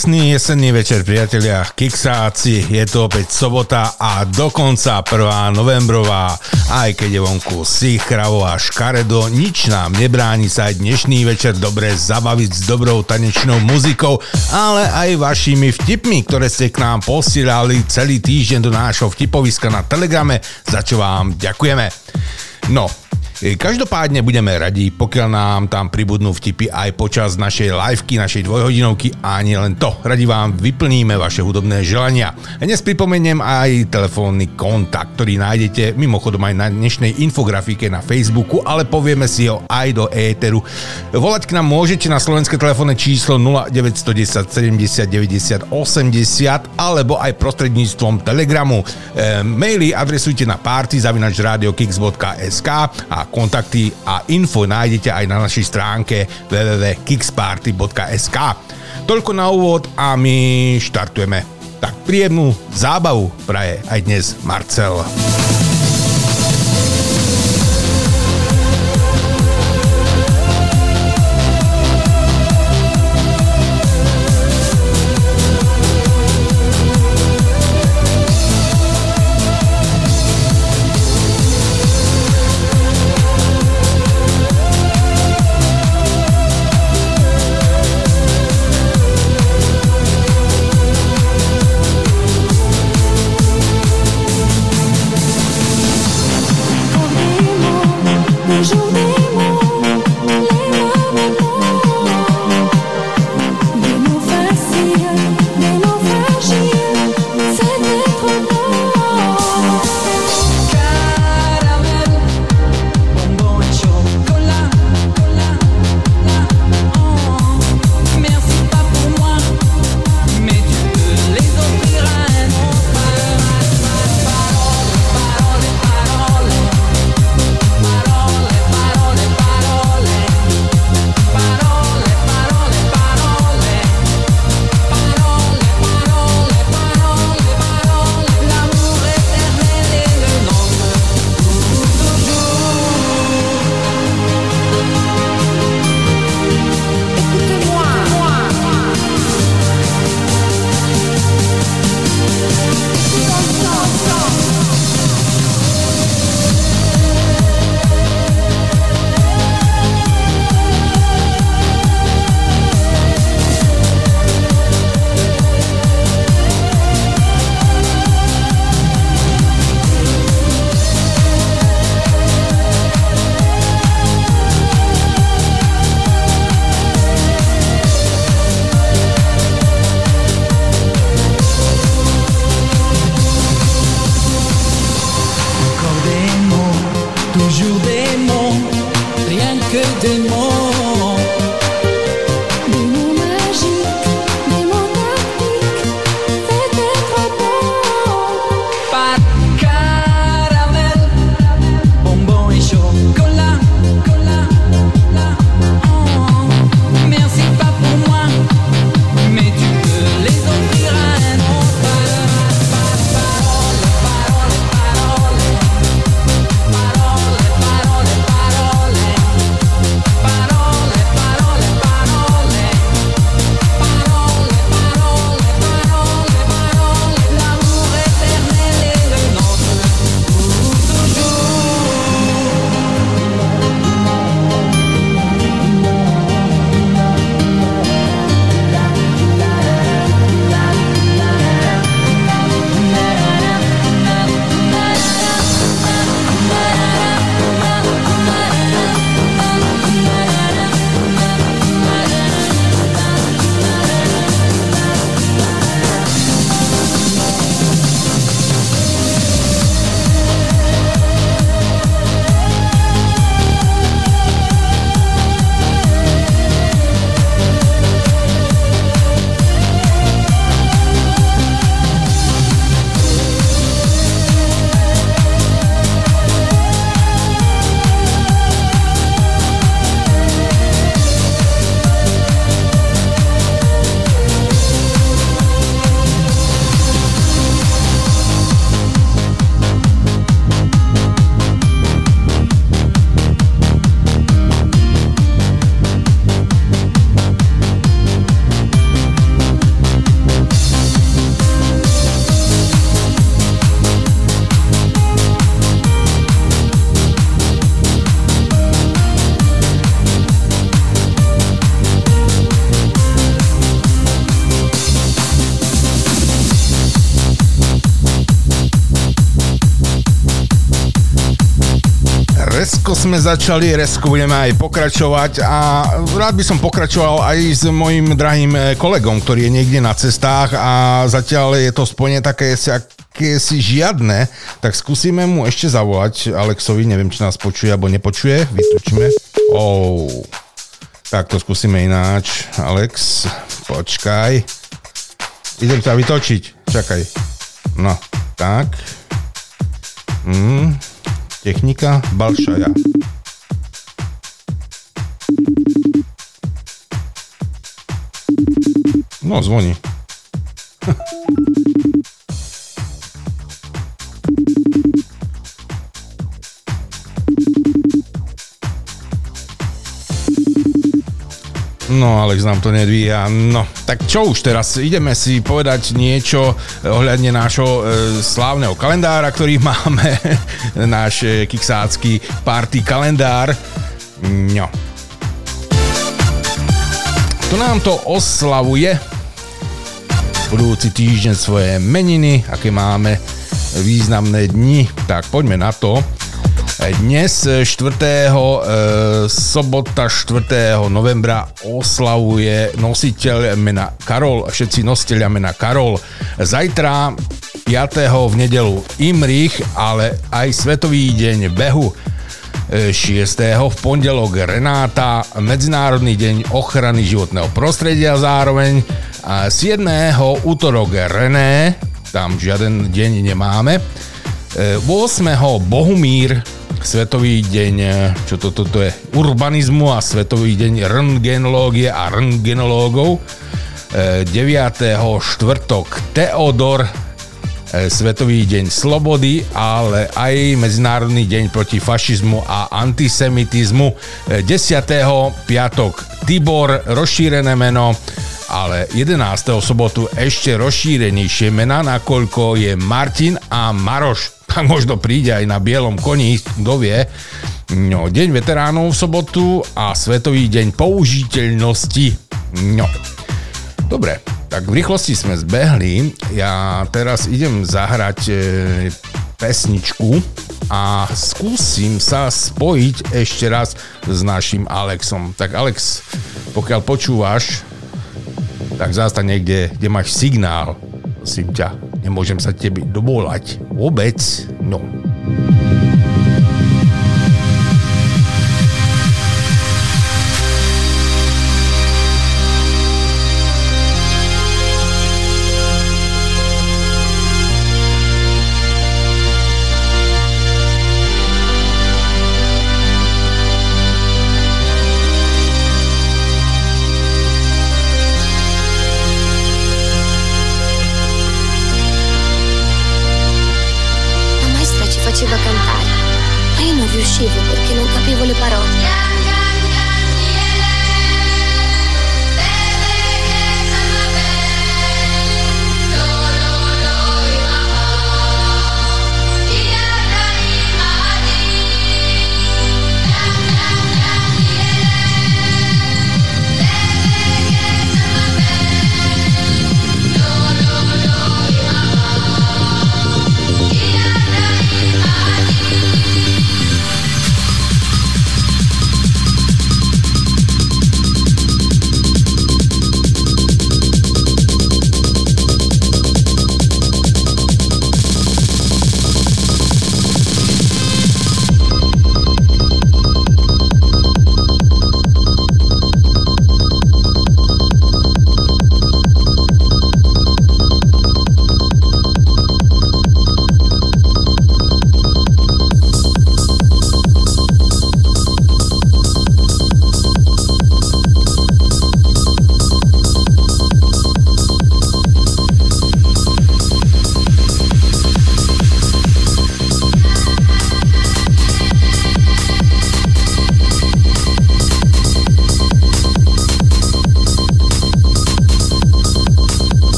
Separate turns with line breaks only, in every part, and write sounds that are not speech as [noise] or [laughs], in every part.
Krásny jesenný večer, priatelia, kiksáci, je to opäť sobota a dokonca 1. novembrová, aj keď je vonku sichravo a škaredo, nič nám nebráni sa aj dnešný večer dobre zabaviť s dobrou tanečnou muzikou, ale aj vašimi vtipmi, ktoré ste k nám posielali celý týždeň do nášho vtipoviska na Telegrame, za čo vám ďakujeme. No, Každopádne budeme radi, pokiaľ nám tam pribudnú vtipy aj počas našej liveky, našej dvojhodinovky a nie len to. Radi vám vyplníme vaše hudobné želania. Dnes pripomeniem aj telefónny kontakt, ktorý nájdete mimochodom aj na dnešnej infografike na Facebooku, ale povieme si ho aj do éteru. Volať k nám môžete na slovenské telefónne číslo 0910 70 90 80 alebo aj prostredníctvom Telegramu. E, maily adresujte na party.radiokix.sk a kontakty a info nájdete aj na našej stránke www.kicksparty.sk. Toľko na úvod a my štartujeme. Tak príjemnú zábavu praje aj dnes Marcel. toujours sme začali, Resko budeme aj pokračovať a rád by som pokračoval aj s mojim drahým eh, kolegom, ktorý je niekde na cestách a zatiaľ je to spojenie také aké si žiadne, tak skúsime mu ešte zavolať Alexovi, neviem, či nás počuje alebo nepočuje, vytočíme. Oh. Tak to skúsime ináč. Alex, počkaj. Idem ťa vytočiť, čakaj. No, tak. Mm, technika Balšaja. No, zvoní. No, Alex nám to nedvíja. No, tak čo už teraz? Ideme si povedať niečo ohľadne nášho e, slávneho kalendára, ktorý [laughs] máme. Náš e, kiksácky party kalendár. No. To nám to oslavuje budúci týždeň svoje meniny, aké máme významné dni. Tak poďme na to. Dnes 4. E, sobota 4. novembra oslavuje nositeľ mena Karol, všetci nositeľia mena Karol. Zajtra 5. v nedelu Imrich, ale aj Svetový deň behu. 6. v pondelok Renáta, Medzinárodný deň ochrany životného prostredia zároveň. A 7. útorok René, tam žiaden deň nemáme. 8. Bohumír, Svetový deň, čo to, to, to je, urbanizmu a Svetový deň rentgenológie a rentgenológov. 9. štvrtok Teodor, Svetový deň slobody, ale aj Medzinárodný deň proti fašizmu a antisemitizmu. 10. piatok Tibor, rozšírené meno, ale 11. sobotu ešte rozšírenejšie mena, nakoľko je Martin a Maroš tak možno príde aj na bielom koni, kto vie. No, deň veteránov v sobotu a Svetový deň použiteľnosti. No, dobre, tak v rýchlosti sme zbehli. Ja teraz idem zahrať e, pesničku a skúsim sa spojiť ešte raz s našim Alexom. Tak Alex, pokiaľ počúvaš, tak zástaň niekde, kde máš signál. Prosím ťa, nemôžem sa tebe dovolať. Vôbec, no.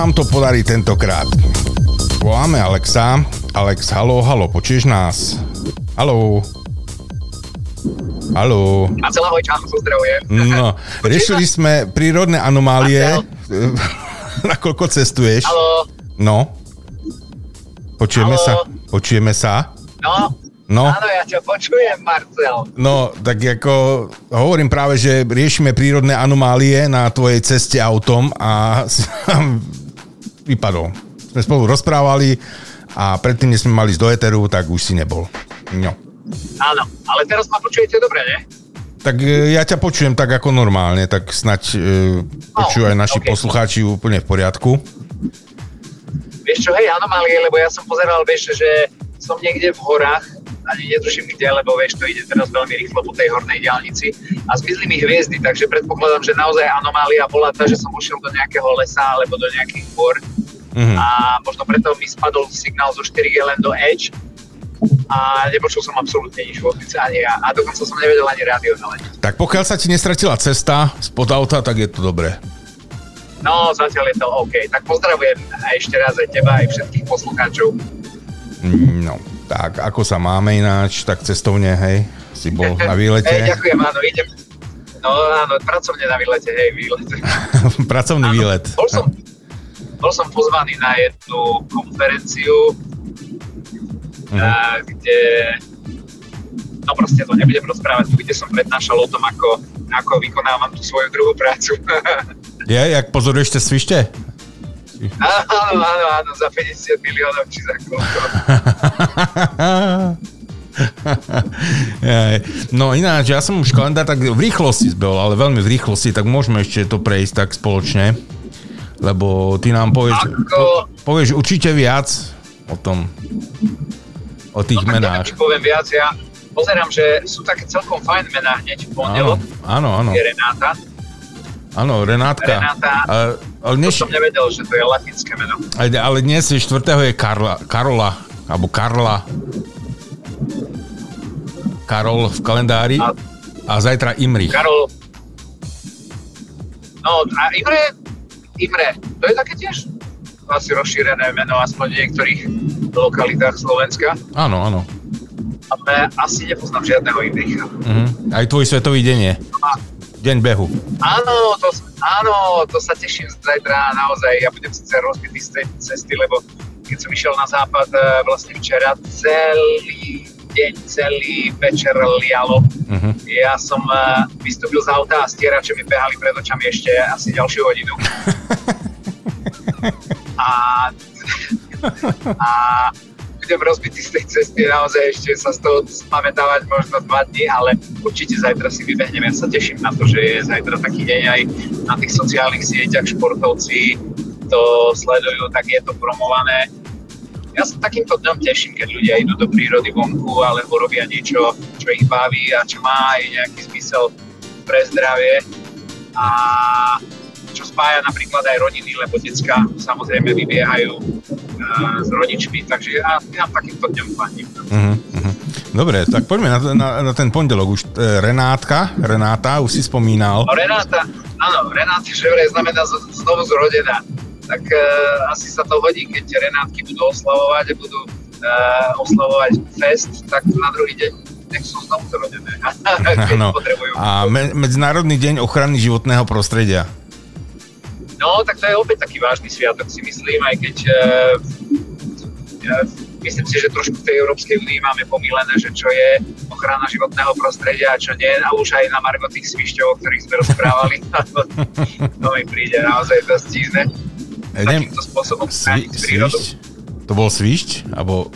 Nám to podarí tentokrát. Voláme Alexa. Alex, halo, halo, počuješ nás? Halo. Halo.
A celá Hojčan pozdravujem.
No, [laughs] riešili sme prírodné anomálie. [laughs] Nakoľko cestuješ?
Halo,
No. Počujeme
Halo.
sa? Počujeme sa?
no,
No.
áno, ja ťa počujem, Marcel.
No, tak ako hovorím práve, že riešime prírodné anomálie na tvojej ceste autom a [laughs] vypadol. Sme spolu rozprávali a predtým, než sme mali ísť do Eteru, tak už si nebol. No.
Áno, ale teraz ma počujete dobre, ne?
Tak e, ja ťa počujem tak ako normálne, tak snať e, počujú aj naši
ok.
poslucháči úplne v poriadku.
Vieš čo, hej, anomálie, lebo ja som pozeral, vieš, že som niekde v horách, ani netuším kde, lebo vieš, to ide teraz veľmi rýchlo po tej hornej diálnici a zmizli mi hviezdy, takže predpokladám, že naozaj anomália bola tá, že som ušiel do nejakého lesa alebo do nejakých hôr
Mhm.
a možno preto mi spadol signál zo 4G len do Edge a nepočul som absolútne nič vôbec ani ja. A dokonca som nevedel ani rádio naladiť.
Tak pokiaľ sa ti nestratila cesta spod auta, tak je to dobré.
No, zatiaľ je to OK. Tak pozdravujem ešte raz aj teba, aj všetkých poslucháčov.
No, tak ako sa máme ináč, tak cestovne, hej, si bol na výlete.
Hej, ďakujem, áno, idem. No áno, pracovne na výlete, hej, výlet. [laughs]
Pracovný
Áno,
výlet.
Bol som, bol som pozvaný na jednu konferenciu,
Mhm.
uh, kde no proste to nebudem rozprávať, kde som prednášal o tom, ako, ako vykonávam tú svoju druhú prácu. [laughs]
Je, jak pozoruješ tie svište?
Áno, áno, áno, za 50 miliónov či za koľko. [laughs]
No ináč, ja som už kalendár tak v rýchlosti zbehol, ale veľmi v rýchlosti, tak môžeme ešte to prejsť tak spoločne. Lebo ty nám povieš,
Ako-
povieš určite viac o tom, o tých
No
menách.
či poviem viac, ja pozerám, že sú také celkom fajn mená hneď v
Áno,
pondelok.
áno, áno,
Je Renáta.
Áno, Renátka.
Renáta.
Ale, ale,
To
dnes,
som nevedel, že to je latinské meno.
ale, ale dnes je 4. je Karla, Karola, alebo Karla. Karol v kalendári
A-
a zajtra Imrich.
Karol. No a Imre, Imre, to je také tiež asi rozšírené meno, aspoň v niektorých lokalitách Slovenska.
Áno, áno.
Ale asi nepoznám žiadneho Imricha.
Mhm. Aj tvoj svetový deň je. Deň behu.
Áno, to, áno, to sa teším zajtra naozaj. Ja budem síce rozbitý z tej cesty, lebo keď som išiel na západ e, vlastne včera, celý deň, celý večer lialo.
Mhm.
Ja som e, vystúpil z auta a stierače mi behali pred očami ešte asi ďalšiu hodinu. [laughs] A, [laughs] a budem rozbitý z tej cesty, naozaj ešte sa z toho spamätávať možno dva dní, ale určite zajtra si vybehnem. Ja sa teším na to, že je zajtra taký deň aj na tých sociálnych sieťach športovci to sledujú, tak je to promované. Ja sa takýmto dňom teším, keď ľudia idú do prírody vonku alebo robia niečo, čo ich baví a čo má aj nejaký zmysel pre zdravie. A čo spája napríklad aj rodiny, lebo decka samozrejme vybiehajú s rodičmi, takže ja, ja takýmto dňom fandím.
Mhm. Dobre, tak poďme na, na, na ten pondelok. Už e, Renátka, Renáta, už si spomínal.
No Renáta, áno, Renáta, že vraj znamená z, znovu zrodená. Tak uh, asi sa to hodí, keď Renátky budú oslavovať a budú uh, oslavovať fest, tak na druhý deň nech sú znovu zrodené, [laughs] potrebujú.
A me, Medzinárodný deň ochrany životného prostredia.
No, tak to je opäť taký vážny sviatok, si myslím, aj keď uh, ja, myslím si, že trošku v tej Európskej únii máme pomílené, že čo je ochrana životného prostredia a čo nie, a už aj na margo tých svišťov, o ktorých sme rozprávali, [laughs] to mi príde naozaj dosť divné. Takýmto spôsobom
svi,
prírodu.
svišť? To bol svišť? Alebo,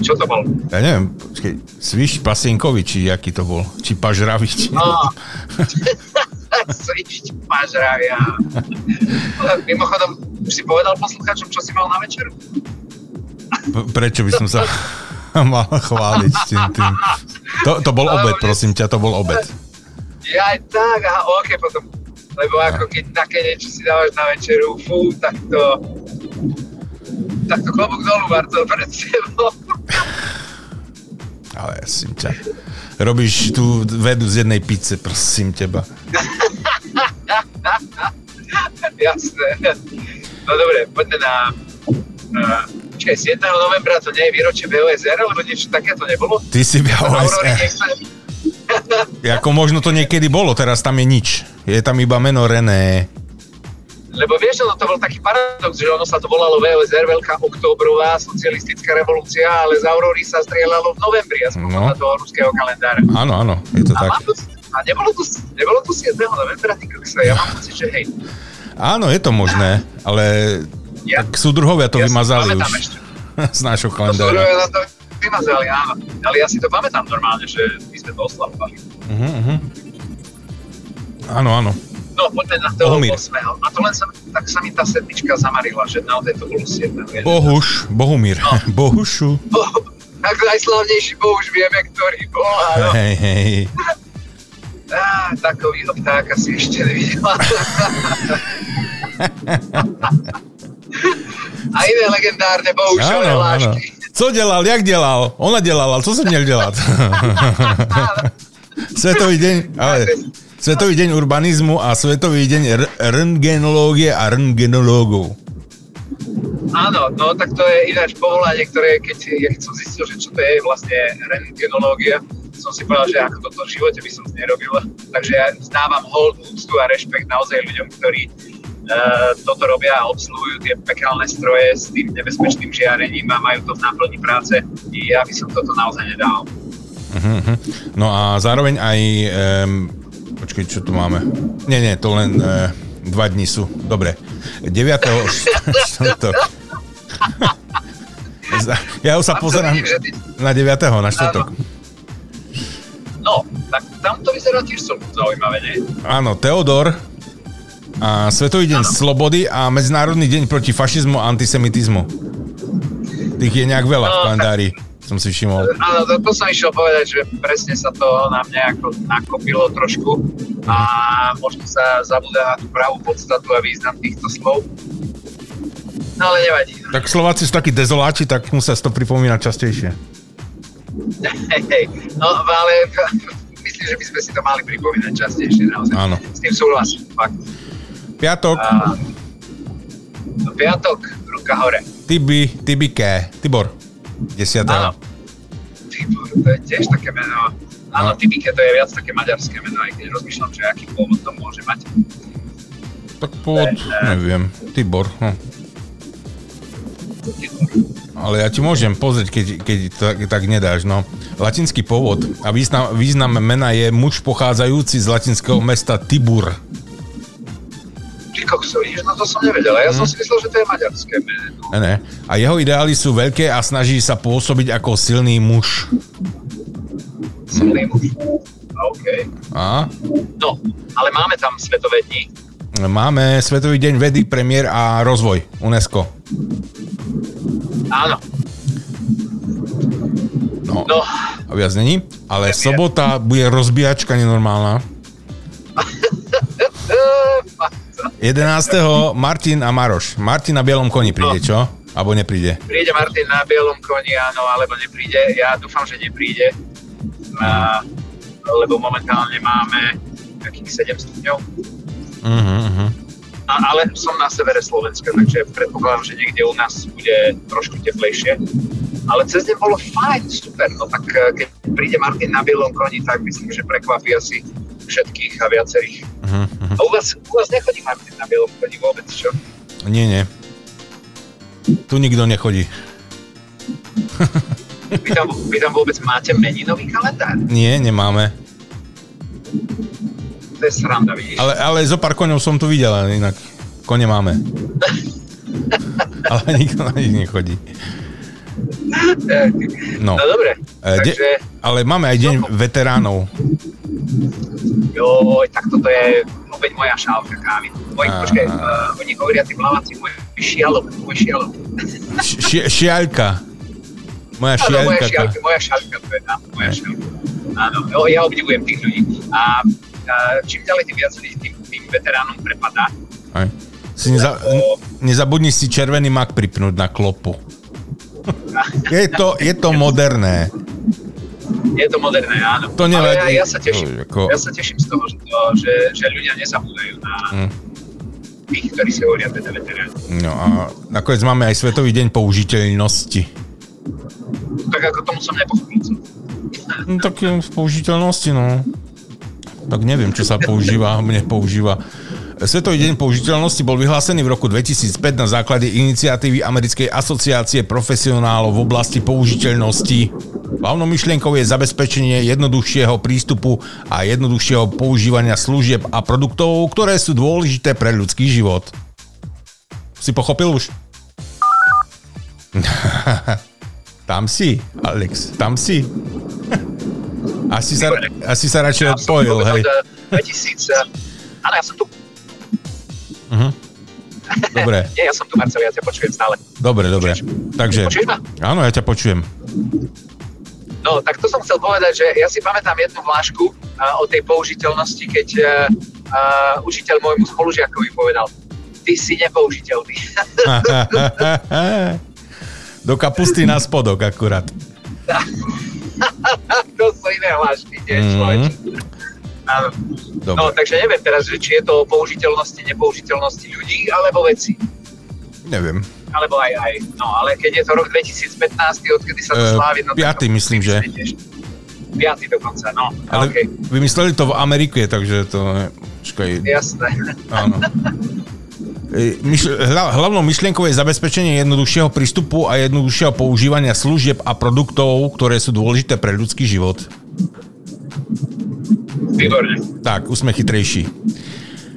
Čo to bol?
ja neviem, počkej, svišť Pasienkovi, či aký to bol? Či Pažravi, či...
No, [laughs] svišť pažravia. Mimochodom, si povedal poslucháčom, čo si mal na večeru?
P- Prečo by som sa [laughs] mal chváliť tým, tým. To, to bol obed, prosím ťa, to bol obed.
Ja aj tak, aha, ok, potom. Lebo ako keď také niečo si dávaš na večeru, fú, tak to... Tak to klobúk dolu, Marcel, pred tebou.
Ale prosím ťa. Robíš tú vedu z jednej pizze, prosím teba. [laughs]
Jasné. No dobre, poďme na... Čiže 7. novembra to nie je výročie BOSR, alebo niečo takéto nebolo?
Ty si viac
Aurory
OSR.
nech sa...
Ako možno to niekedy bolo, teraz tam je nič. Je tam iba meno René.
Lebo vieš, ono to bol taký paradox, že ono sa to volalo VOSR, Veľká októbrová socialistická revolúcia, ale z Aurory sa strieľalo v novembri, aspoň
No.
no. toho ruského kalendára.
Áno, áno, je to
A,
tak.
to, a nebolo, to, nebolo to 7. novembra, ty kokso, ja mám pocit, že hej,
Áno, je to možné, ale
ja,
tak súdruhovia to
ja
vymazali už
ešte. [laughs]
z nášho kalendára.
na to vymazali, áno. Ale ja si to pamätám normálne, že my sme to oslavovali.
Mhm. Áno, áno.
No, poďme na toho
Bohumír.
8. A to len sa, tak sa mi tá sedmička zamarila, že naozaj to bolo 7. vieš.
Bohuš, Bohumír. [laughs] Bohušu.
Bo- Tak najslavnejší Bohuž vieme, ktorý bol, áno.
Hej, hej.
Á, takovýho vtáka si ešte nevidela. [laughs] A iné legendárne Bohušové
Áno. Co dělal, jak dělal? Ona dělala, co jsem měl dělat? [laughs] Svetový deň, ale Svetový deň urbanizmu a Svetový deň r- rentgenologie a rentgenologov.
Áno, no tak to je ináč povolanie, ktoré keď ja keď som zistil, že čo to je vlastne rentgenológia, som si povedal, že ako toto v živote by som nerobil. Takže ja zdávam hold, úctu a rešpekt naozaj ľuďom, ktorí uh, toto robia a obsluhujú tie pekelné stroje s tým nebezpečným žiarením a majú to v náplni práce. I ja by som toto naozaj nedal.
No a zároveň aj... Um, počkej, čo tu máme? Nie, nie, to len uh, dva dní sú. Dobre. 9. [laughs] štvrtok. ja už sa pozerám na 9. na štvrtok.
No, tak tam to vyzerá tiež celkom zaujímavé, nie?
Áno, Teodor a Svetový deň slobody a Medzinárodný deň proti fašizmu a antisemitizmu. Tých je nejak veľa v
No,
kalendári, som si všimol.
Áno, to, to som išiel povedať, že presne sa to na mňa ako nakopilo trošku a možno sa zabúda na tú pravú podstatu a význam týchto slov. No ale nevadí.
Tak Slováci sú takí dezoláči, tak musia si to pripomínať častejšie.
No ale [laughs] myslím, že by sme si to mali pripomínať častejšie naozaj.
Áno.
S tým súhlasím, fakt.
Piatok,
A, no, piatok, ruka hore.
Tibi, Tibike, Tibor, 10.
Áno. Tibor, to je tiež také meno. Áno,
No.
Tibike to je viac také maďarské meno, aj keď rozmýšľam, že aký pôvod to môže mať.
Tak pôvod, neviem, Tibor. Hm.
Tibor.
Ale ja ti môžem pozrieť, keď, keď tak, tak nedáš. No. Latinský pôvod a význam, význam mena je muž pochádzajúci z latinského mesta Tibur.
Kokso, no to som nevedel. Ja
Mhm.
som si myslel, že to je maďarské meno.
Ne. A jeho ideály sú veľké a snaží sa pôsobiť ako silný muž.
Silný muž. OK.
A
No, ale máme tam svetové dni.
máme Svetový deň vedy, premiér a rozvoj UNESCO.
Áno.
No,
No,
a viac není. Ale sobota bude rozbíjačka nenormálna. [laughs] [laughs]
uh, fakt,
11. Martin a Maroš. Martin na bielom koni príde, čo? Alebo nepríde?
príde Martin na bielom koni, áno, alebo nepríde. Ja dúfam, že nepríde. A, lebo momentálne máme nejakých 7 stupňov.
Uh-huh, uh-huh.
A, ale som na severe Slovenska, takže predpokladám, že niekde u nás bude trošku teplejšie. Ale cez deň bolo fajn, super. No tak eh, keď príde Martin na bielom koni, tak myslím, že prekvapí asi všetkých a viacerých.
Uh-huh.
A u vás, u vás nechodí Martin na bielom koni vôbec, čo?
Nie, nie. Tu nikto nechodí.
Vy tam, vy tam vôbec máte meninový kalendár?
Nie, nemáme.
To je sranda, vidíš?
Ale, ale zo pár koňov som tu videl, inak kone máme. ale nikto na nich nechodí. [laughs] No.
No dobre,
E, de-
takže
ale máme aj deň veteránov.
Joj, tak toto je opäť moja šálka kávy. Môj,
Á.
počkaj, uh, oni hovoria tí plaváci, môj šialok, môj šialok.
Ši- ši- šiaľka. Moja
Áno, moja šialka, moja šálka, to je tá, moja šálka. Áno, jo, ja obdivujem tých ľudí. A, a čím ďalej, tým viac ľudí tým, tým veteránom prepadá.
Aj. Si neza,
Lebo-
nezabudni si červený mak pripnúť na klopu. [laughs] Je to, je to moderné.
Je to moderné, áno.
To
Ale ja, ja sa teším.
To ako-
Ja sa teším z toho, že, to, že, že ľudia nezabúdajú na,
Mm.
tých, ktorí si hovoria teda veteráni.
No a nakoniec máme aj Svetový deň použiteľnosti.
Tak ako tomu som nepochopil.
No tak v použiteľnosti, no. Tak neviem, čo sa používa, mne používa. Svetový deň použiteľnosti bol vyhlásený v roku 2005 na základe iniciatívy Americkej asociácie profesionálov v oblasti použiteľnosti. Hlavnou myšlienkou je zabezpečenie jednoduchšieho prístupu a jednoduchšieho používania služieb a produktov, ktoré sú dôležité pre ľudský život. Si pochopil už? [laughs] tam si, Alex, tam si. [laughs] Asi sa, asi sa radšej odpojil, hej.
že 2000, eh, áno, ja som tu,
Dobre, [laughs]
nie, ja som tu, Marcel, ja ťa počujem stále.
dobre, dobre. Takže,
Počuješ ma?
áno, ja ťa počujem.
No, tak to som chcel povedať, že ja si pamätám jednu vlášku uh, o tej použiteľnosti, keď uh, uh, učiteľ môjmu spolužiakovi povedal, ty si nepoužiteľný. [laughs]
Do kapusty na spodok akurát.
to sú iné hlášky, nie,
Mhm.
Áno.
Dobre.
No, takže neviem teraz, že či je to o použiteľnosti, nepoužiteľnosti ľudí, alebo veci.
Neviem.
Alebo aj, aj. No, ale keď je to rok 2015, odkedy sa to
Eh,
slávi... No, tak
piaty,
to-
myslím, že.
Piatý dokonca, no.
Ale
OK,
vymysleli to v Amerike, takže to. Počkaj,
jasné.
áno. E, myšl- hla- hlavnou myšlienkou je zabezpečenie jednoduchšieho prístupu a jednoduchšieho používania služieb a produktov, ktoré sú dôležité pre ľudský život.
Výborne.
Tak, už sme chytrejší.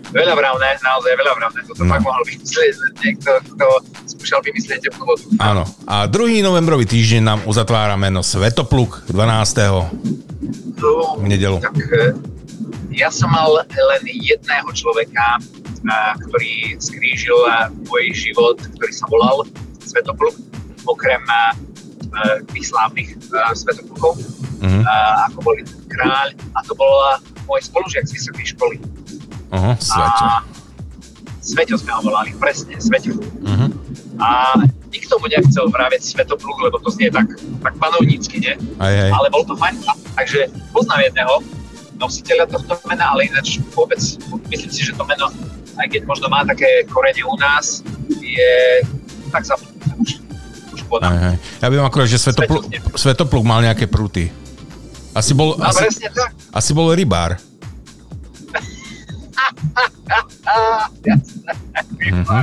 Veľa vravné, naozaj veľa vravné. Toto
No.
fakt mohol vymyslieť niekto, kto skúšal vymyslieť vodu.
Áno. A druhý novembrový týždeň nám uzatvára meno Svetopluk 12.
No,
v nedelu.
Tak e, ja som mal len jedného človeka, a, ktorý skrížil môj život, ktorý sa volal Svetopluk, okrem a, tých slávnych Svetoplukov,
Mhm.
a, ako boli kráľ, a to bol môj spolužiak z vysokej školy.
Aha, svete.
A Sveťo sme ho volali, presne, Sveťo.
Mhm.
A nikto mu nechcel vraviť Svetopluk, lebo to znie tak, tak panovnícky, nie?
Aj, aj.
Ale bol to fajn. Takže poznám jedného nositeľa tohto mena, ale ináč vôbec myslím si, že to meno, aj keď možno má také korene u nás, je tak zabudnuté už. Už
Aj, aj. Ja viem akorát, že Svetopluk, Svetopluk mal nejaké prúty. Asi bol,
A
asi,
presne tak.
asi bol rybár. Mhm.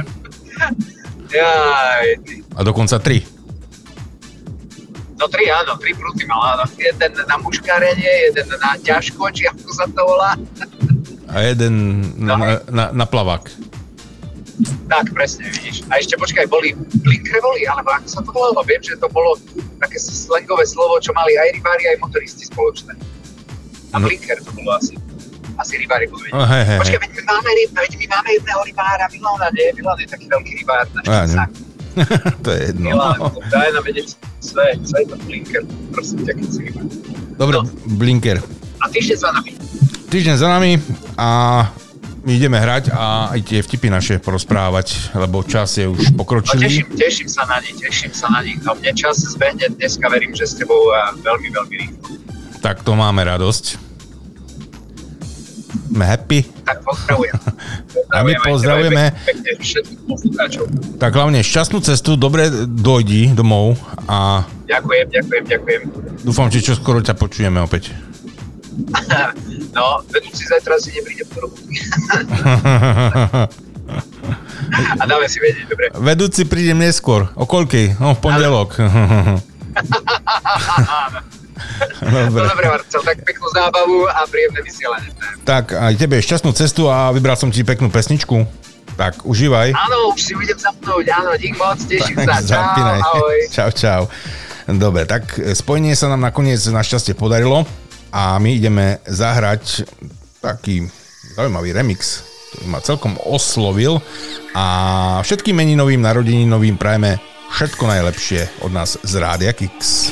Jaj, ty.
A dokonca tri.
No tri áno, tri prúty mal, áno. Jeden na muškarenie, jeden na ťažko, či ako sa to volá.
A jeden
No.
na, na, na plavák.
Tak, presne, vidíš. A ešte počkaj, boli blinkre boli, alebo ako sa to volalo? Viem, že to bolo také slangové slovo, čo mali aj rybári, aj motoristi spoločné. A
No.
blinker to bolo asi. Asi rybári budú vedieť.
Oh, hej, hej,
Počkaj, veď my máme, ryb, veď my máme jedného rybára, Milana, nie? Milan je taký veľký rybár. Na
Ja, [laughs] to je jedno.
Milan, daj nám vedieť sve je to blinker, prosím ťa, keď si rybár.
Dobre,
No.
Blinker.
A týždeň za nami.
Týždeň za nami a my ideme hrať a aj tie vtipy naše porozprávať, lebo čas je už
No
pokročilý.
teším, teším sa na nich, teším sa na nich. No mne čas zbehne dneska, verím, že s tebou a veľmi, veľmi rýchlo.
Tak to máme radosť. Sme happy.
Tak pozdravujem. [laughs]
A my pozdravujeme. Tak hlavne šťastnú cestu, dobre dojdi domov a
Ďakujem, ďakujem, ďakujem.
dúfam, že čo skoro ťa počujeme opäť.
No, vedúci zajtra si nepríde do roboty. [laughs] A dáme si vedieť, dobre.
Vedúci prídem neskôr. O koľkej? No, v pondelok. [laughs]
No
Dobre.
dobre, Marcel, tak peknú zábavu a príjemné vysielanie.
Tak aj tebe šťastnú cestu a vybral som ti peknú pesničku. Tak, užívaj.
Áno, už si budem zapnúť, áno, dík moc, teším sa. Čau, ahoj.
Čau, čau. Dobre, tak spojenie sa nám nakoniec našťastie podarilo a my ideme zahrať taký zaujímavý remix, ktorý ma celkom oslovil a všetkým meninovým narodeninovým prajeme všetko najlepšie od nás z Rádia Kix.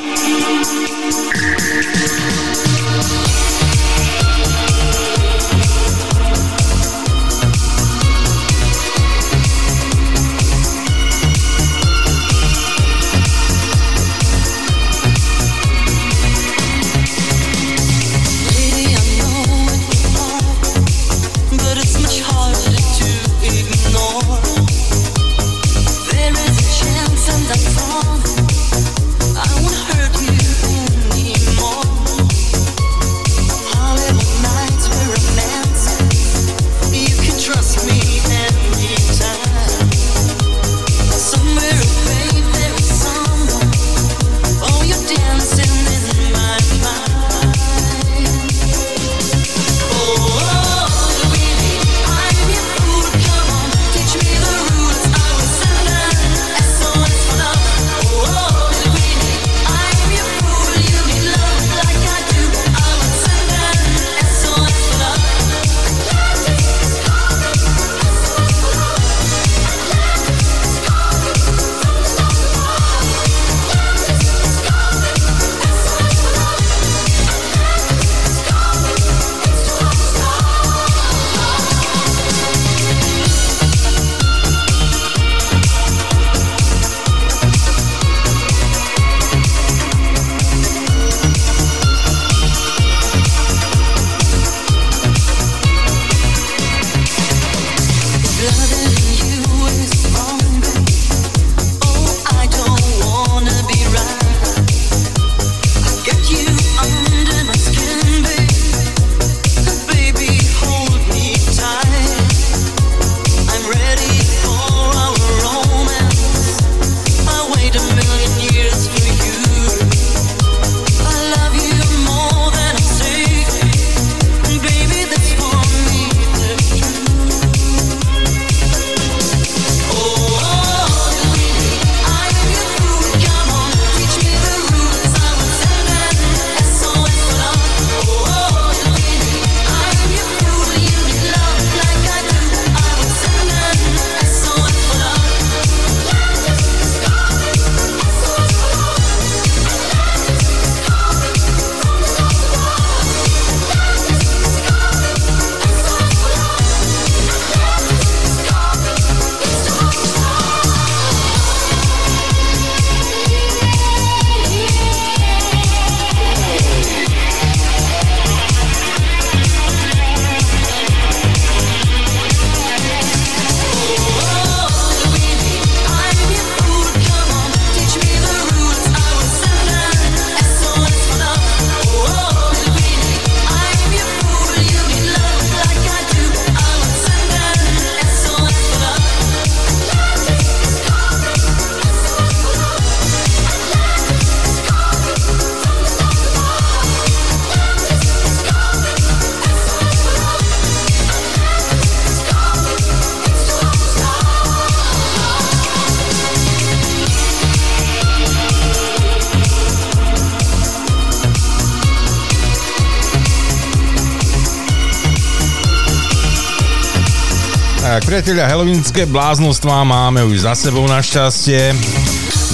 Priatelia, halloweenské bláznostvá máme už za sebou našťastie.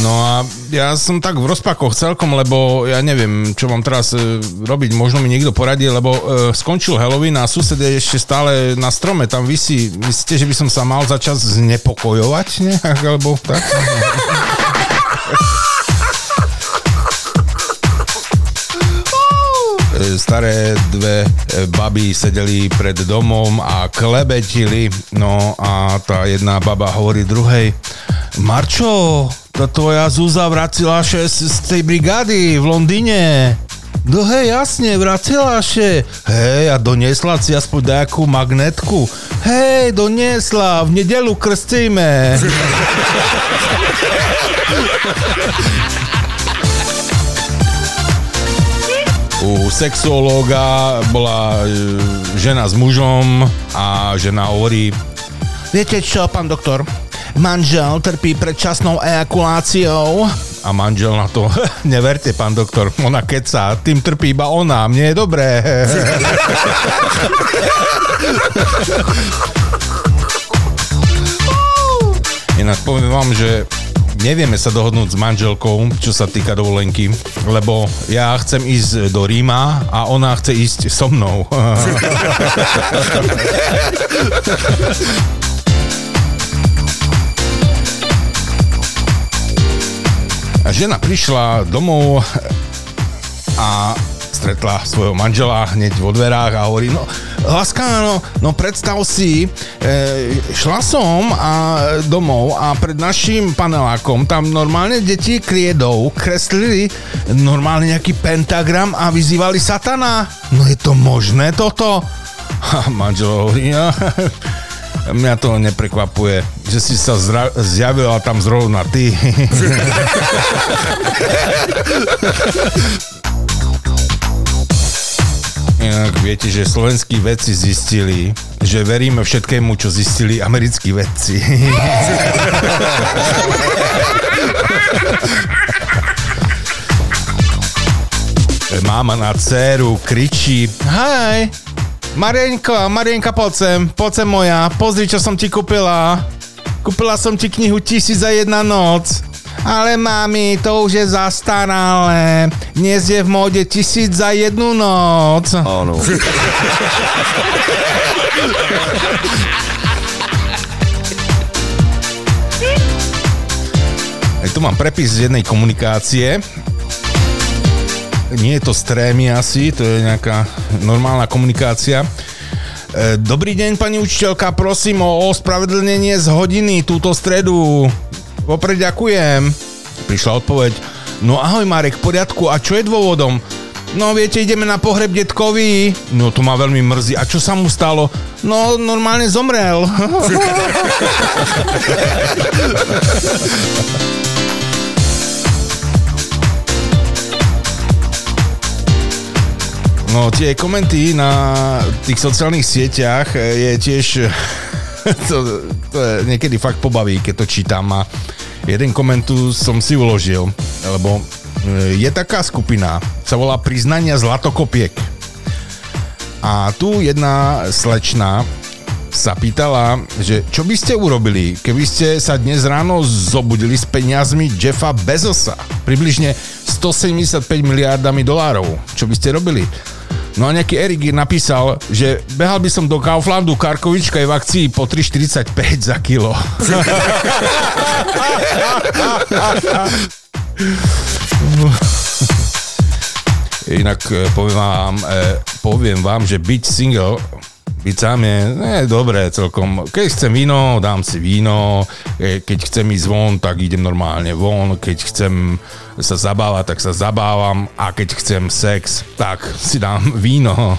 No a ja som tak v rozpakoch celkom, lebo ja neviem, čo mám teraz e, robiť, možno mi niekto poradí, lebo e, skončil Halloween a sused je ešte stále na strome, tam vysí. Myslíte, že by som sa mal začať znepokojovať nejak, alebo tak? Staré dve e, baby sedeli pred domom a klebetili, no a tá jedna baba hovorí druhej, Marčo, tá tvoja Zúza vracila še z, tej brigády v Londýne. No hej, jasne, vracila še. Hej, a doniesla si aspoň nejakú magnetku. Hej, doniesla, v nedelu krstíme. [laughs] U sexuológa bola e, žena s mužom a žena hovorí Viete čo, pán doktor? Manžel trpí predčasnou ejakuláciou. A manžel na to, [laughs] neverte, pán doktor, ona keca, tým trpí iba ona, mne je dobré. [laughs] Inak poviem vám, že nevieme sa dohodnúť s manželkou, čo sa týka dovolenky, lebo ja chcem ísť do Ríma a ona chce ísť so mnou. [laughs] Žena prišla domov a stretla svojho manžela hneď vo dverách a hovorí, no Láska, no, predstav si, e, šla som a domov a pred našim panelákom tam normálne deti kriedou kreslili normálne nejaký pentagram a vyzývali satana. No je to možné toto? A manžel hovorí, ja, mňa to neprekvapuje, že si sa zra- zjavila tam zrovna ty. [laughs] Inak viete, že slovenskí vedci zistili, že veríme všetkému, čo zistili americkí vedci. [laughs] Máma na dceru kričí Hej, Marienko, Marienka, poď sem, poď sem moja, pozri, čo som ti kúpila. Kúpila som ti knihu Tisíc za jedna noc. Ale mami, to už je zastaralé. Dnes je v móde tisíc za jednu noc.
Áno.
Tu mám prepis z jednej komunikácie. Nie je to z trémy asi, to je nejaká normálna komunikácia. E, Dobrý deň, pani učiteľka, prosím o ospravedlnenie z hodiny túto stredu. Vopred ďakujem. Prišla odpoveď. No ahoj Marek, v poriadku, a čo je dôvodom? No viete, ideme na pohreb detkovi. No to ma veľmi mrzí. A čo sa mu stalo? No normálne zomrel. [laughs] No tie komenty na tých sociálnych sieťach e, je tiež... [laughs] To, to je niekedy fakt pobaví, keď to čítam a jeden komentu som si uložil, lebo e, je taká skupina, sa volá Priznania zlatokopiek. A tu jedna slečna sa pýtala, že čo by ste urobili, keby ste sa dnes ráno zobudili s peniazmi Jeffa Bezosa, približne 175 miliardami dolárov. Čo by ste robili? No a nejaký Erik napísal, že behal by som do Kauflandu Karkovička je v akcii po 3,45 za kilo. [laughs] Inak e, poviem vám, e, poviem vám, že byť single byť sám je ne, dobré celkom. Keď chcem víno, dám si víno. E, Keď chcem ísť von, tak idem normálne von. Keď chcem sa zabávať, tak sa zabávam. A keď chcem sex, tak si dám víno. [laughs]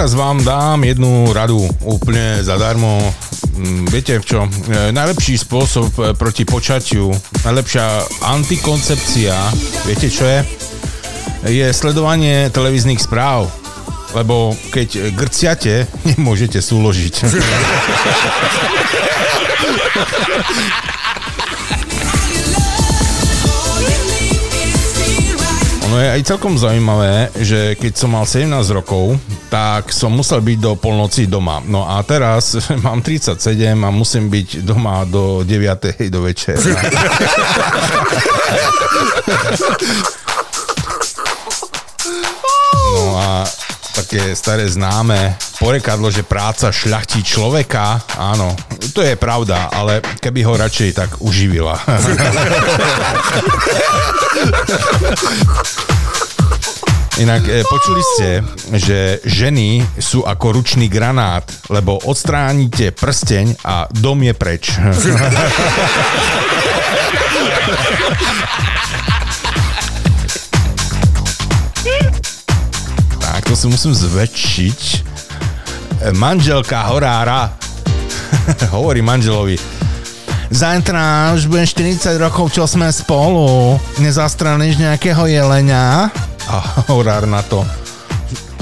Teraz vám dám jednu radu úplne zadarmo. Mm, Viete v čo? E, Najlepší spôsob e, proti počatiu, najlepšia antikoncepcia, viete čo je? Je sledovanie televíznych správ. Lebo keď grciate, [laughs] nemôžete súložiť. [laughs] Ono je aj celkom zaujímavé, že keď som mal 17 rokov, tak som musel byť do polnoci doma. No a teraz [laughs] mám 37 a musím byť doma do 9. do večera. [laughs] No a také staré známe porekadlo, že práca šľachtí človeka, áno, to je pravda, ale keby ho radšej tak uživila. [laughs] Inak e, počuli ste, že ženy sú ako ručný granát, lebo odstránite prsteň a dom je preč. [laughs] tak, to si musím zväčšiť. Manželka horára [laughs] hovorí manželovi, Zajtra už budem 40 rokov, čo sme spolu. Nezastrelíš nejakého jelenia? A [laughs] horár na to.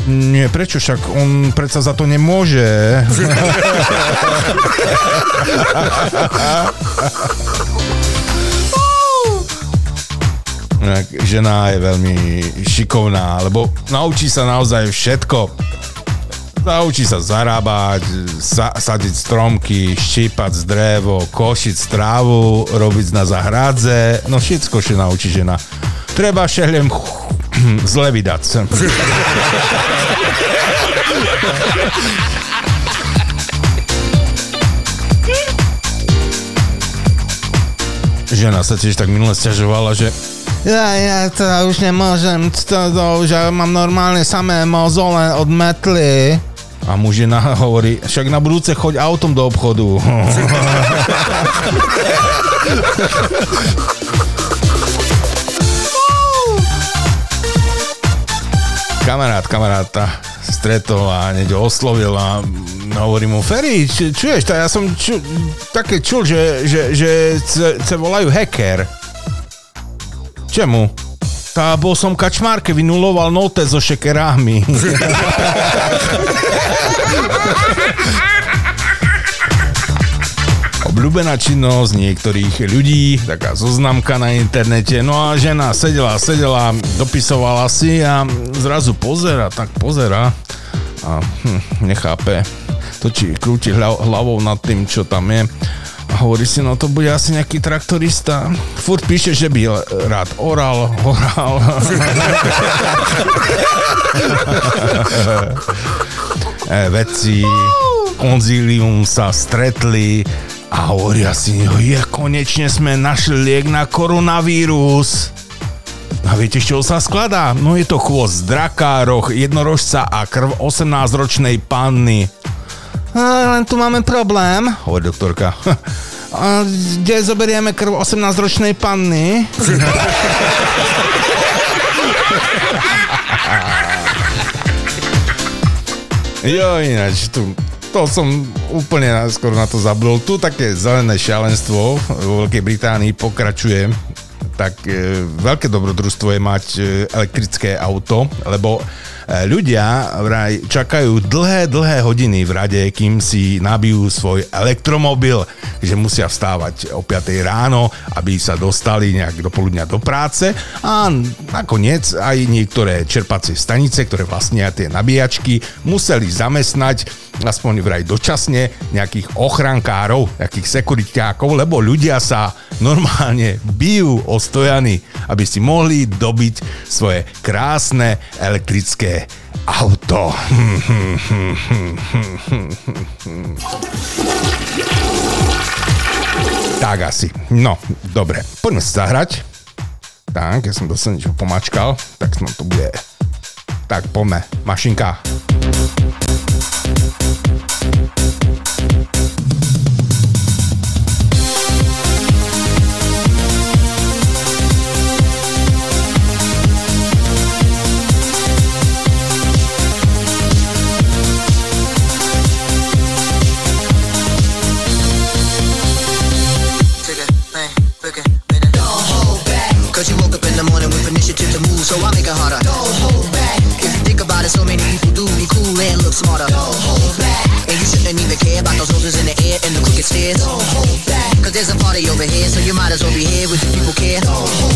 Nie, prečo však? On predsa za to nemôže. [laughs] Žena je veľmi šikovná, lebo naučí sa naozaj všetko. Naučí sa zarábať, sa, sadiť stromky, štípať z drevo, košiť strávu, robiť na zahradze, no všetko sa naučí žena. Treba šehlem [clears throat] zle vydať. Žena sa tiež tak minule stiažovala, že ja, ja to už nemôžem, to, to už ja mám normálne samé mozole od metly. A muž žena hovorí, však na budúce choď autom do obchodu. [laughs] kamarát kamaráta stretol a hneď oslovil a hovorí mu, Ferry, čuješ, ja som ču, také čul, že, že, že ce volajú hacker. Čemu? Tá bol som kačmárke, vynuloval note so šekerami. [laughs] Obľúbená činnosť niektorých ľudí, taká zoznamka na internete, no a žena sedela, sedela, dopisovala si a zrazu pozera, tak pozera a hm, nechápe, točí, krúti hlavou nad tým, čo tam je a hovorí si, no to bude asi nejaký traktorista. Furt píše, že by rád oral, oral. [laughs] [laughs] e, vedci, konzílium sa stretli a hovoria si, "Jo, je, konečne sme našli liek na koronavírus. A viete, z čoho sa skladá? No je to chvost draka, roh jednorožca a krv 18-ročnej panny. A, len tu máme problém, hovorí doktorka. [laughs] A kde zoberieme krv 18-ročnej panny? [laughs] Jo, ináč, tu, to som úplne skoro na to zabudol. Tu také zelené šialenstvo vo Veľkej Británii pokračuje. Tak e, veľké dobrodružstvo je mať e, elektrické auto, lebo e, ľudia vraj čakajú dlhé, dlhé hodiny v rade, kým si nabijú svoj elektromobil, že musia vstávať o 5 ráno, aby sa dostali nejak do poludnia do práce a nakoniec aj niektoré čerpacie stanice, ktoré vlastnia tie nabíjačky, museli zamestnať aspoň vraj dočasne nejakých ochrankárov, nejakých sekuritákov, lebo ľudia sa normálne bijú o stojany, aby si mohli dobiť svoje krásne elektrické auto. Tak asi. No, dobre. Poďme sa zahrať. Tak, ja som dosť niečo pomačkal, tak no to bude. Tak, poďme. Mašinka.
matters over here with the people care.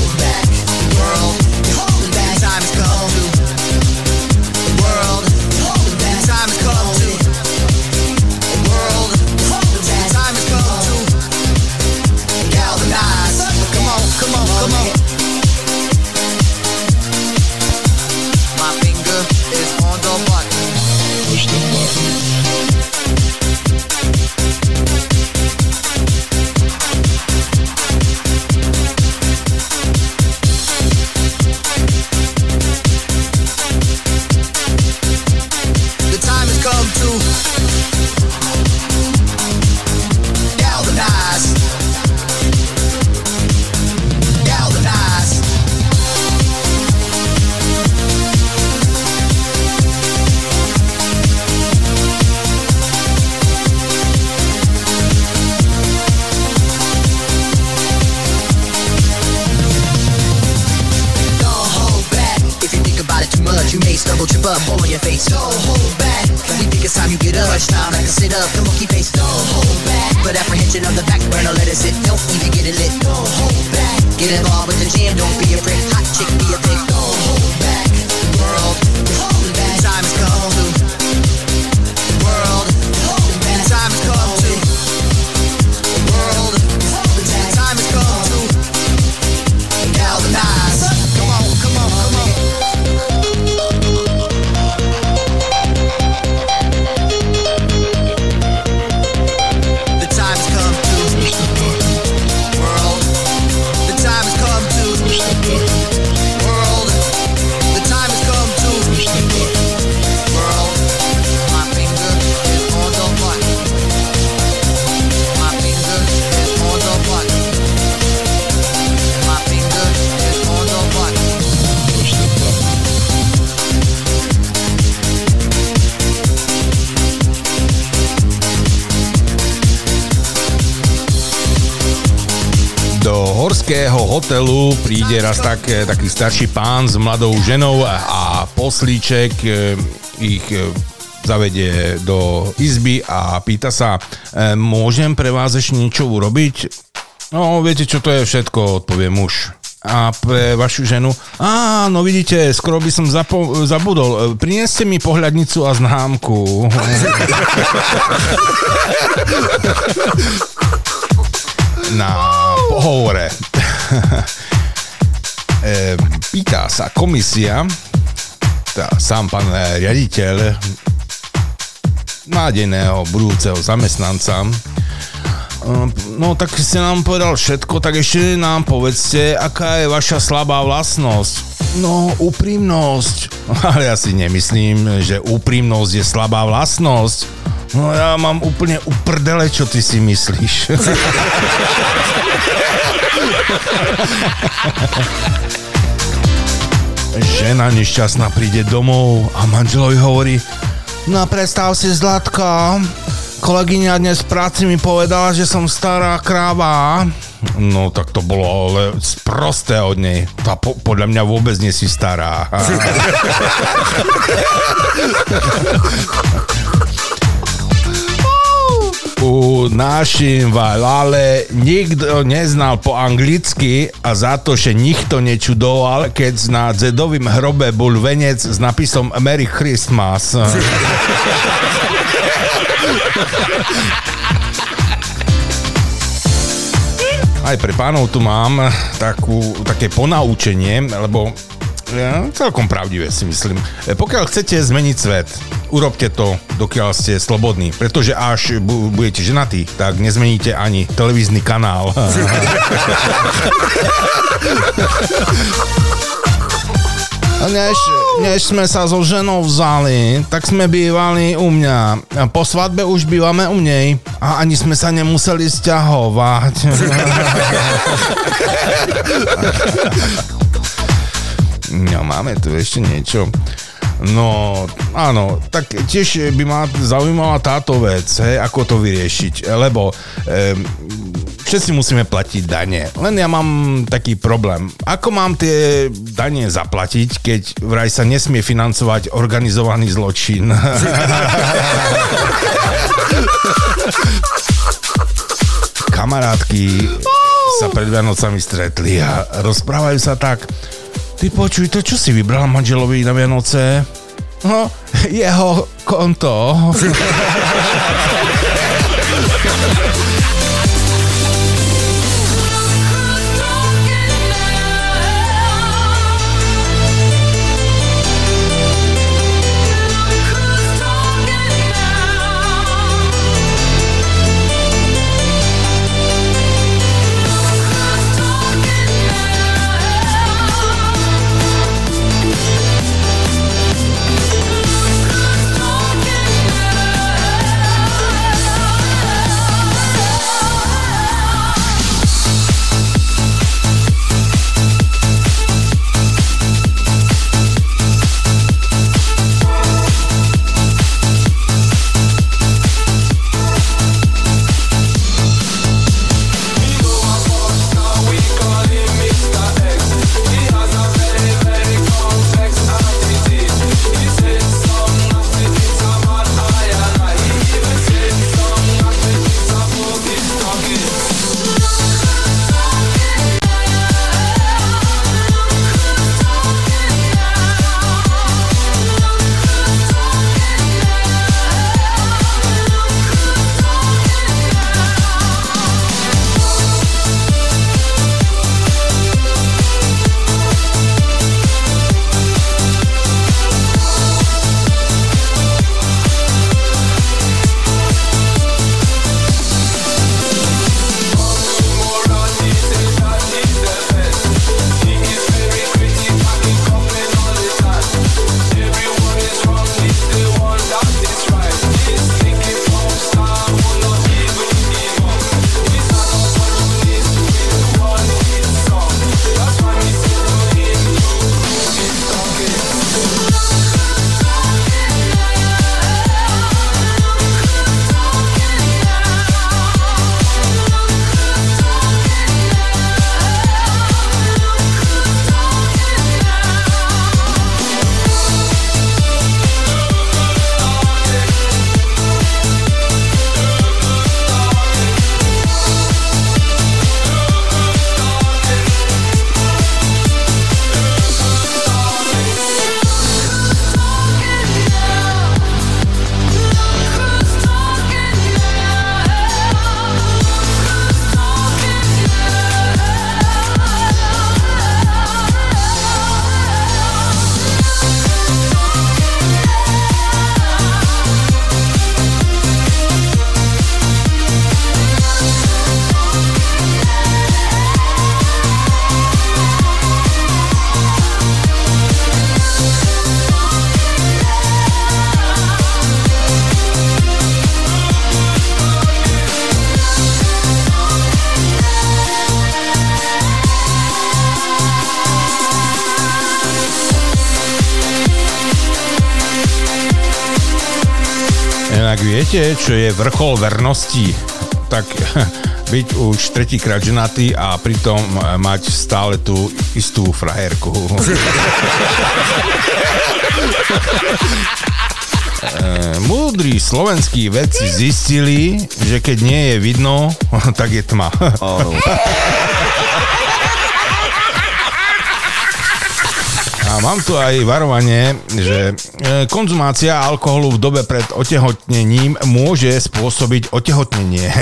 Horského hotelu príde raz tak, taký starší pán s mladou ženou a poslíček e, ich e, zavedie do izby a pýta sa, môžem pre vás ešte niečo urobiť? No, viete, čo to je všetko, odpovie muž. A pre vašu ženu? Á, no vidíte, skoro by som zapo- zabudol. Prineste mi pohľadnicu a známku. [laughs] Na pohovore. [laughs] E, Pýta sa komisia, tá, sám pán e, riaditeľ nádeného budúceho zamestnanca, No tak ste nám povedal všetko, tak ešte nám povedzte, aká je vaša slabá vlastnosť. No, úprimnosť. [laughs] Ale ja si nemyslím, že úprimnosť je slabá vlastnosť. No ja mám úplne uprdele, čo ty si myslíš. [laughs] Žena nešťastná príde domov a manželovi hovorí No predstav si Zlatka, kolegyňa dnes v práci mi povedala, že som stará kráva. No tak to bolo ale sprosté od nej. Tá po, podľa mňa vôbec nie si stará. [laughs] U našim Valale nikto neznal po anglicky a za to, že nikto nečudoval, keď na dzedovým hrobe bol venec s napisom Merry Christmas. Aj pre pánov tu mám takú, také ponaučenie, lebo ja, celkom pravdivé si myslím. E, Pokiaľ chcete zmeniť svet, urobte to, dokiaľ ste slobodní. Pretože až bu- budete ženatí, tak nezmeníte ani televízny kanál. [laughs] Než, než sme sa so ženou vzali, tak sme bývali u mňa. Po svadbe už bývame u nej a ani sme sa nemuseli sťahovať. [laughs] No, máme tu ešte niečo. No, áno, tak tiež by ma zaujímala táto vec, hej, ako to vyriešiť, lebo e, všetci musíme platiť dane, len ja mám taký problém. Ako mám tie dane zaplatiť, keď vraj sa nesmie financovať organizovaný zločin? [laughs] kamarátky sa pred Vianocami stretli a rozprávajú sa tak. Ty počuj, to čo si vybrala manželovi na Vianoce? No, jeho konto. [laughs] viete, čo je vrchol vernosti? Tak [laughs] byť už tretíkrát ženatý a pritom mať stále tú istú frajerku. [laughs] Múdri slovenskí vedci zistili, že keď nie je vidno, [laughs] tak je tma. A mám tu aj varovanie, že konzumácia alkoholu v dobe pred otehotnením môže spôsobiť otehotnenie. [laughs]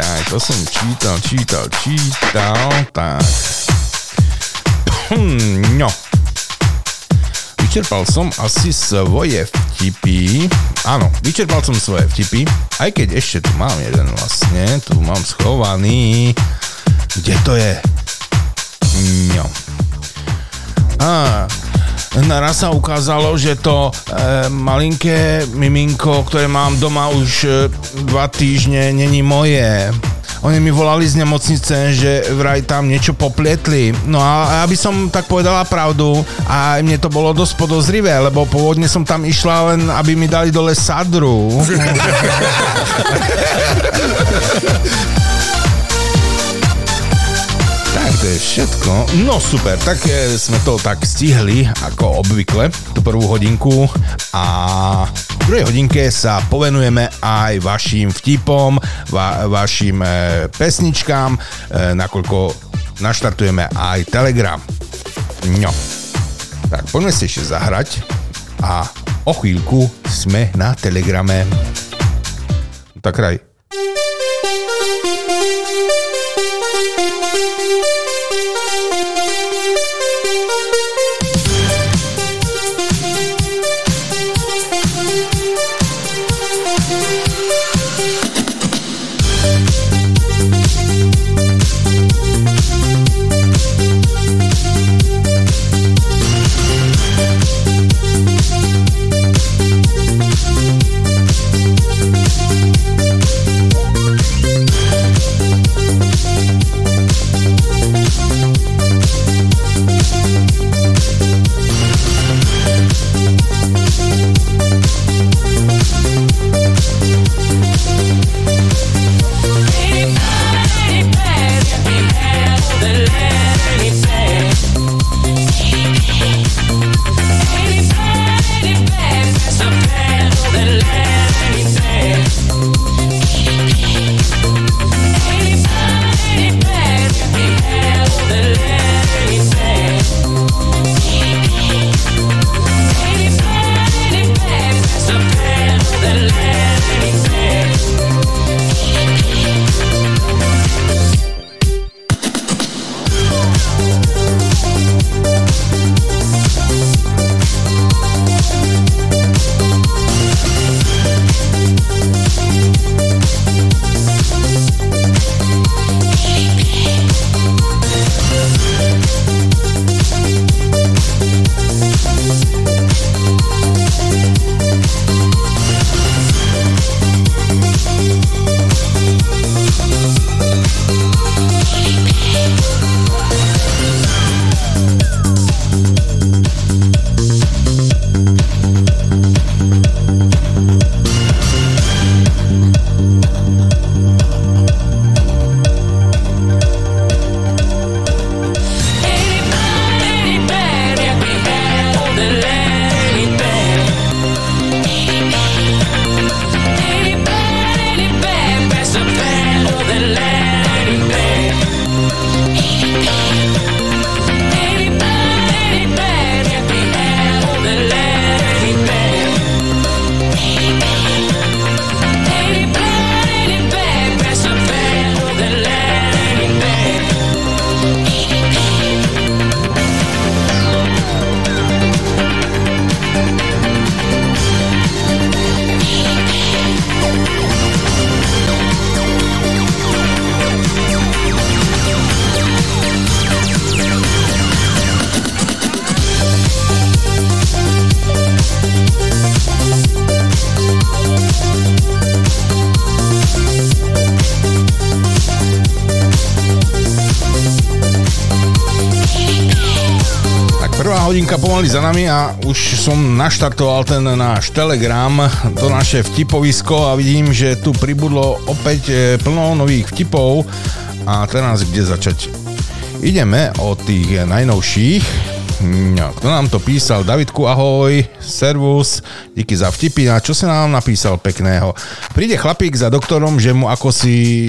tak, to som čítal, čítal, čítal, tak. Hm, no. Vyčerpal som asi svoje vtipy. Áno, vyčerpal som svoje vtipy, aj keď ešte tu mám jeden vlastne, tu mám schovaný. Kde to je? No. Á, naraz sa ukázalo, že to e, malinké miminko, ktoré mám doma už e, dva týždne, není moje. Oni mi volali z nemocnice, že vraj tam niečo poplietli. No a aby som tak povedala pravdu, a mne to bolo dosť podozrivé, lebo pôvodne som tam išla len, aby mi dali dole sadru. [laughs] To je všetko. No super, tak e, sme to tak stihli, ako obvykle, tú prvú hodinku a v druhej hodinke sa povenujeme aj vašim vtipom, va, vašim e, pesničkám, e, nakoľko naštartujeme aj Telegram. No, tak poďme si ešte zahrať a o chvíľku sme na Telegrame. Tak kraj. Naštartoval ten náš Telegram, to naše vtipovisko a vidím, že tu pribudlo opäť e, plno nových vtipov a teraz kde začať? Ideme od tých najnovších. No, kto nám to písal? Davidku, ahoj, servus, díky za vtipy. A čo sa nám napísal pekného? Príde chlapík za doktorom, že mu ako si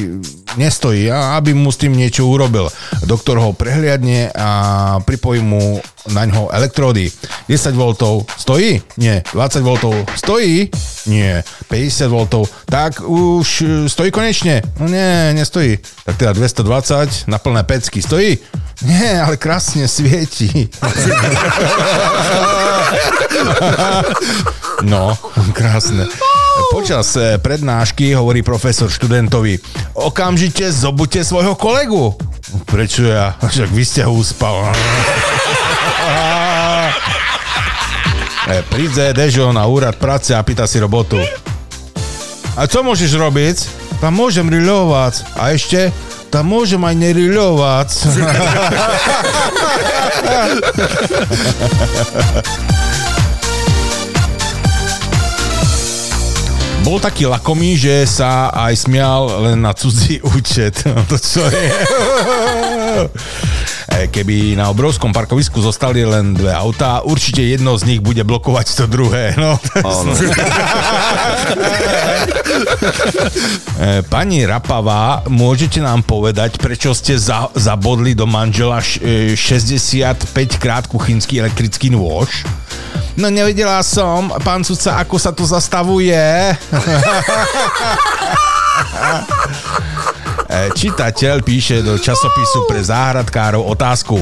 nestojí a aby mu s tým niečo urobil. Doktor ho prehliadne a pripojí mu na ňo elektródy. 10 V stojí? Nie. 20 V stojí? Nie. 50 V tak už e, stojí konečne? No nie, nestojí. Tak teda 220 na plné pecky stojí? Nie, ale krásne svieti. No, krásne. Počas eh, prednášky hovorí profesor študentovi, okamžite zobudte svojho kolegu. Prečo ja? Však vy ste ho uspal. Príde Dežo na úrad práce a pýta si robotu. A co môžeš robiť? Tam môžem riľovať. A ešte? Tam môžem aj neriľovať. [laughs] Bol taký lakomý, že sa aj smial len na cudzí účet. [laughs] To čo je? [laughs] E, Keby na obrovskom parkovisku zostali len dve autá, určite jedno z nich bude blokovať to druhé. No. E, Pani Rapavá, môžete nám povedať, prečo ste za, zabodli do manžela š- e, 65 krát kuchynský elektrický nôž? No nevedela som, pán sudca, ako sa to zastavuje. [laughs] E, Čitateľ píše do časopisu pre záhradkárov otázku.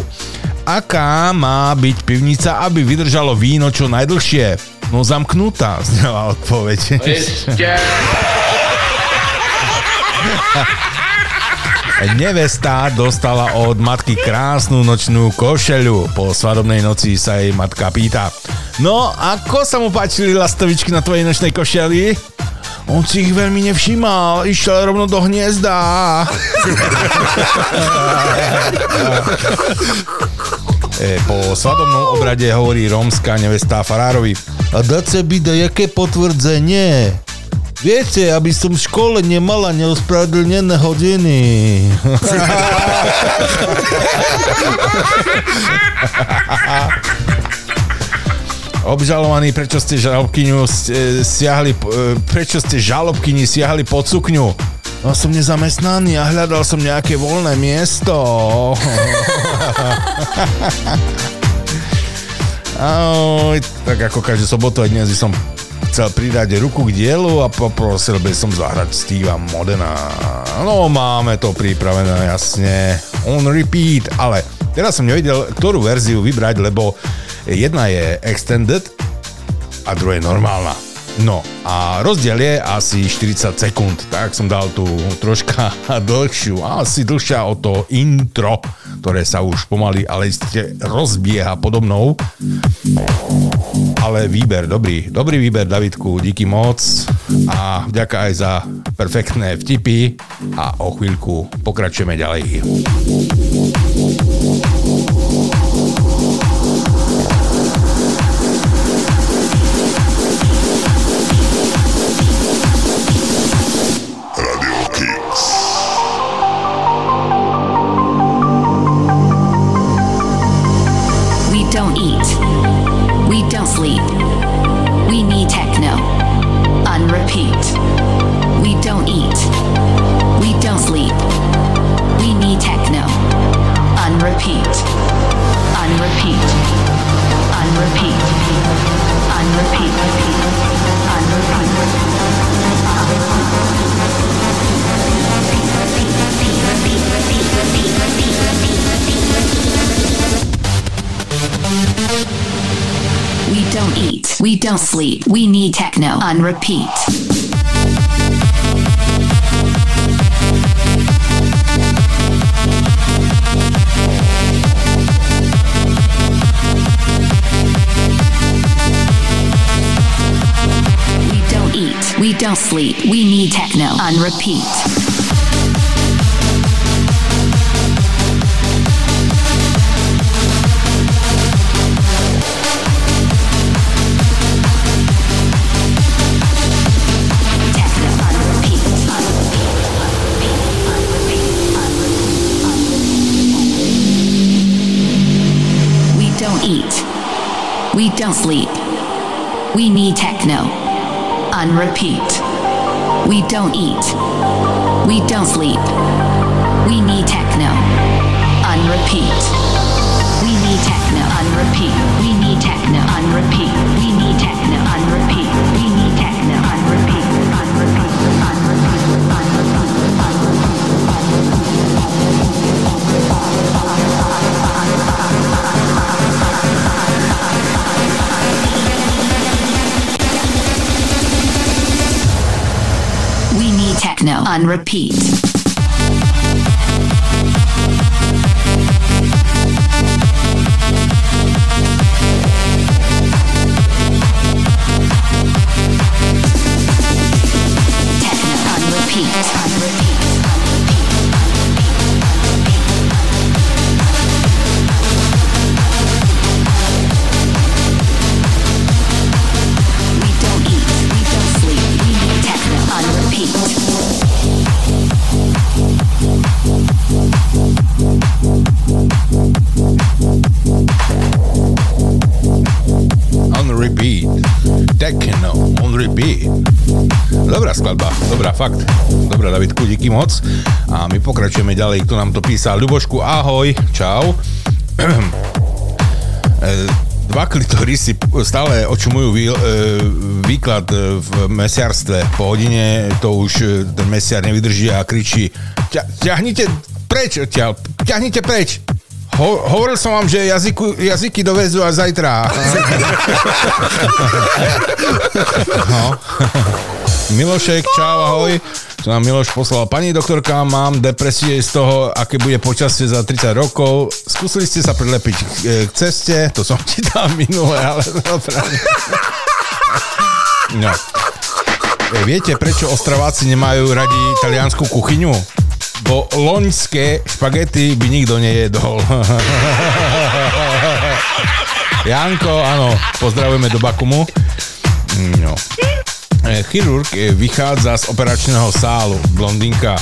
Aká má byť pivnica, aby vydržalo víno čo najdlhšie? No zamknutá, [laughs] znela odpoveď. Nevesta dostala od matky krásnu nočnú košeľu. Po svadobnej noci sa jej matka pýta. No, ako sa mu páčili lastovičky na tvojej nočnej košeli? On si ich veľmi nevšímal, išiel rovno do hniezda. [laughs] E, po svadobnom obrade hovorí rómska nevesta Farárovi. A dať sa by da jaké potvrdzenie? Viete, aby som v škole nemala neospravedlnené hodiny. [laughs] [laughs] Obžalovaní, prečo ste žalobkyňu e, siahli, e, prečo ste žalobkyni siahli pod sukňu? No som nezamestnaný a hľadal som nejaké voľné miesto. [laughs] Ahoj, tak ako každú sobotu aj dnes som chcel pridať ruku k dielu a poprosil by som zahrať Steva Modena. No, máme to pripravené, jasne. On repeat, ale teraz som nevedel, ktorú verziu vybrať, lebo jedna je extended a druhá je normálna. No a rozdiel je asi 40 sekúnd, tak som dal tu troška [laughs] dlhšiu, asi dlhšia o to intro, ktoré sa už pomaly, ale ste rozbieha podobnou. Ale výber, dobrý, dobrý výber Davidku, díky moc a vďaka aj za perfektné vtipy a o chvíľku pokračujeme ďalej.
Techno on repeat. We don't eat. We don't sleep. We need techno on repeat. Don't sleep. We need techno. On repeat. We don't eat. We don't sleep. We need techno. On repeat. We need techno. On repeat. We need techno. On repeat. We need techno. On repeat. Techno on repeat.
Dobrá, fakt. Dobrá, Davidku, díky moc. A my pokračujeme ďalej, kto nám to písal. Ľubošku, ahoj, čau. E, [clears throat] Dva klitorisy stále očumujú vý, e, výklad e, v mesiarstve. Po hodine to už ten mesiar nevydrží a kričí "Ťa- ťahnite preč odtiaľ, ťahnite preč. Ho, hovoril som vám, že jazyku, jazyky dovezú až zajtra. [laughs] no. [laughs] Milošek, čau, ahoj. Tu nám Miloš poslal. Pani doktorka, mám depresie z toho, aké bude počasie za 30 rokov. Skúsili ste sa prilepiť k, k ceste, to som ti dal minule, ale [laughs] dobre. No. E, Viete, prečo Ostraváci nemajú radi italiansku kuchyňu? Bo loňské špagety by nikto nejedol. [laughs] Janko, áno, pozdravujeme do Bakumu. No. E, Chirurg e, vychádza z operačného sálu. Blondinka e,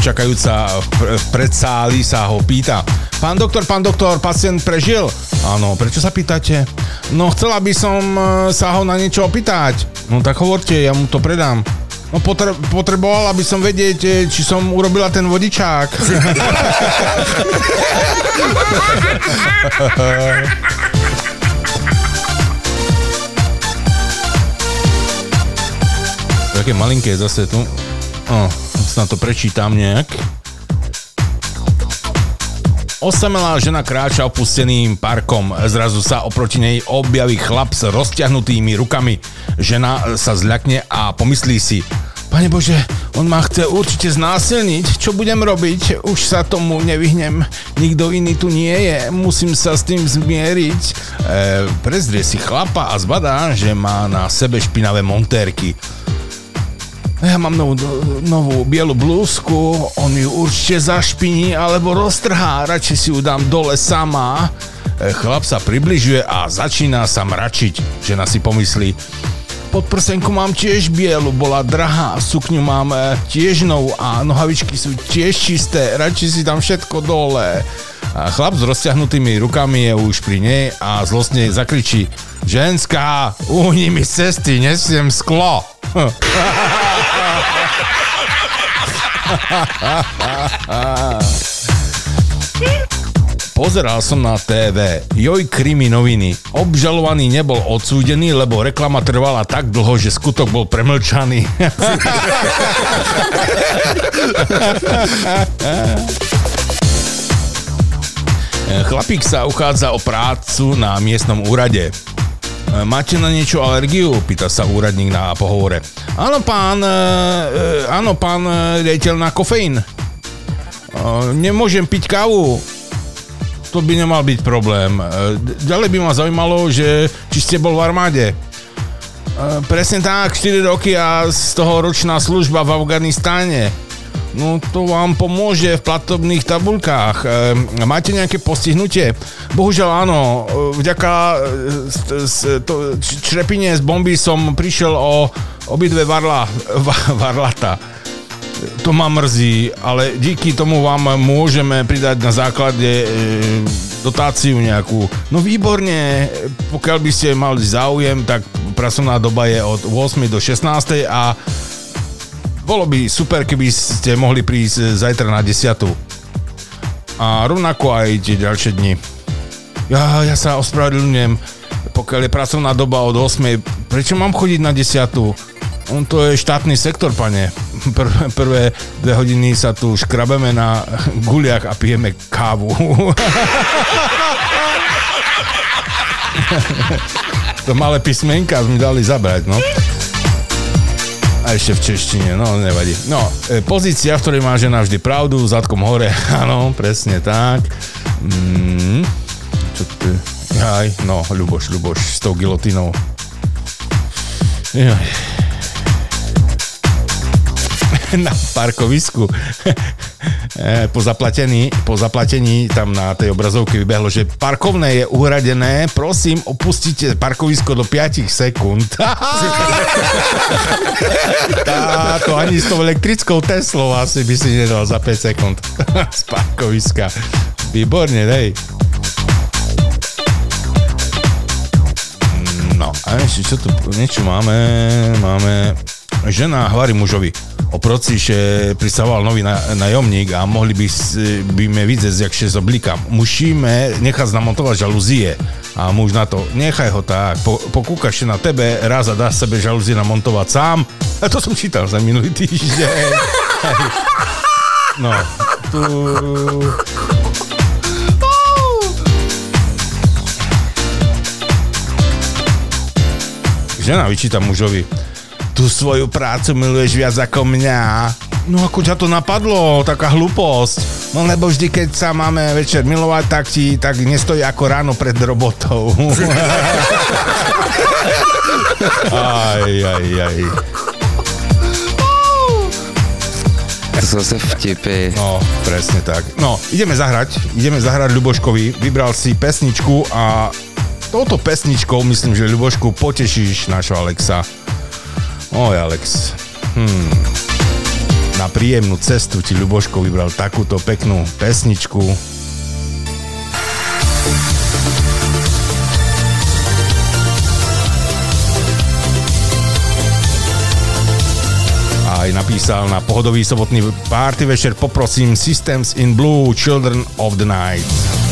čakajúca v pr- v predsáli sa ho pýta. Pán doktor, pán doktor, pacient prežil? Áno, prečo sa pýtate? No chcela by som sa ho na niečo opýtať. No tak hovorte, ja mu to predám. No potre- potrebovala by som vedieť, či som urobila ten vodičák. [laughs] Také malinké zase tu. O, snad to prečítam nejak. Osamelá žena kráča opusteným parkom. Zrazu sa oproti nej objaví chlap s rozťahnutými rukami. Žena sa zľakne a pomyslí si, Pane Bože, on ma chce určite znásilniť. Čo budem robiť? Už sa tomu nevyhnem. Nikto iný tu nie je. Musím sa s tým zmieriť. E, prezrie si chlapa a zbadá, že má na sebe špinavé montérky. Ja mám novú, novú bielu blúzku, on ju určite zašpiní alebo roztrhá, radšej si ju dám dole sama. E, Chlap sa približuje a začína sa mračiť. Žena si pomyslí, podprsenku mám tiež bielu, bola drahá, sukňu mám e, tiež novú a nohavičky sú tiež čisté, radšej si dám všetko dole. A chlap s rozťahnutými rukami je už pri nej a zlostne zakričí Ženská, uhni mi z cesty, nesiem sklo. [laughs] Pozeral som na TV. Joj, krimi noviny. Obžalovaný nebol odsúdený, lebo reklama trvala tak dlho, že skutok bol premlčaný. [laughs] Chlapík sa uchádza o prácu na miestnom úrade. Máte na niečo alergiu? Pýta sa úradník na pohovore. Áno, pán, e, e, áno, pán e, riaditeľ na kofeín. E, Nemôžem piť kávu. To by nemal byť problém. E, Ďalej by ma zaujímalo, že či ste bol v armáde. E, Presne tak, 4 roky a z toho ročná služba v Afganistáne. No to vám pomôže v platobných tabulkách. E, máte nejaké postihnutie? Bohužiaľ áno. E, Vďaka e, s- to- črepine z bomby som prišiel o obidve varla, [laughs] va- varlata. To ma mrzí, ale díky tomu vám môžeme pridať na základe e, dotáciu nejakú. No výborne, pokiaľ by ste mali záujem, tak pracovná doba je od 8 do 16 a bolo by super, keby ste mohli prísť zajtra na 10. A rovnako aj tie ďalšie dni. Ja, ja sa ospravedlňujem, pokiaľ je pracovná doba od 8. Prečo mám chodiť na 10? On to je štátny sektor, pane. [laughs] Prvé, prvé dve hodiny sa tu škrabeme na [laughs] guliach a pijeme kávu. [laughs] to malé písmenka mi dali zabrať, no. A ešte v češtine, no nevadí. No, e, pozícia, v ktorej má žena vždy pravdu, zadkom hore, [laughs] áno, presne tak. Mm, čo tu je? Aj, no, Ľuboš, Ľuboš, s tou gilotinou. Jaj. Na parkovisku [laughs] E, po zaplatení, po zaplatení tam na tej obrazovke vybehlo, že parkovné je uhradené, prosím, opustite parkovisko do 5 sekúnd. [laughs] Táto ani s tou elektrickou Teslou asi by si nedal za 5 sekúnd [laughs] z parkoviska. Výborne, dej. No a ešte čo tu, niečo máme, máme
žena hovorí mužovi, oproci, že prisával nový najomník a mohli by, by mnie widzieć, jak się zoblikam. Musimy niechać namontować żaluzje. A muž na to, nechaj ho tak, po, pokúkaš na tebe, raz a dá sebe žalúzie namontovať sám. A to som čítal za minulý týždeň. No, tu... Žena vyčíta mužovi, tú svoju prácu miluješ viac ako mňa. No ako ťa to napadlo, taká hlúposť. No lebo vždy, keď sa máme večer milovať, tak ti tak nestojí ako ráno pred robotou. [laughs] aj, aj, aj.
Zase vtipy.
No, presne tak. No, ideme zahrať. Ideme zahrať Ľuboškovi. Vybral si pesničku a touto pesničkou myslím, že Ľubošku potešíš našho Alexa. Oj, Alex. Hmm. Na príjemnú cestu ti Ľuboško vybral takúto peknú pesničku. aj napísal na pohodový sobotný party večer Poprosím Systems in Blue Children of the Night.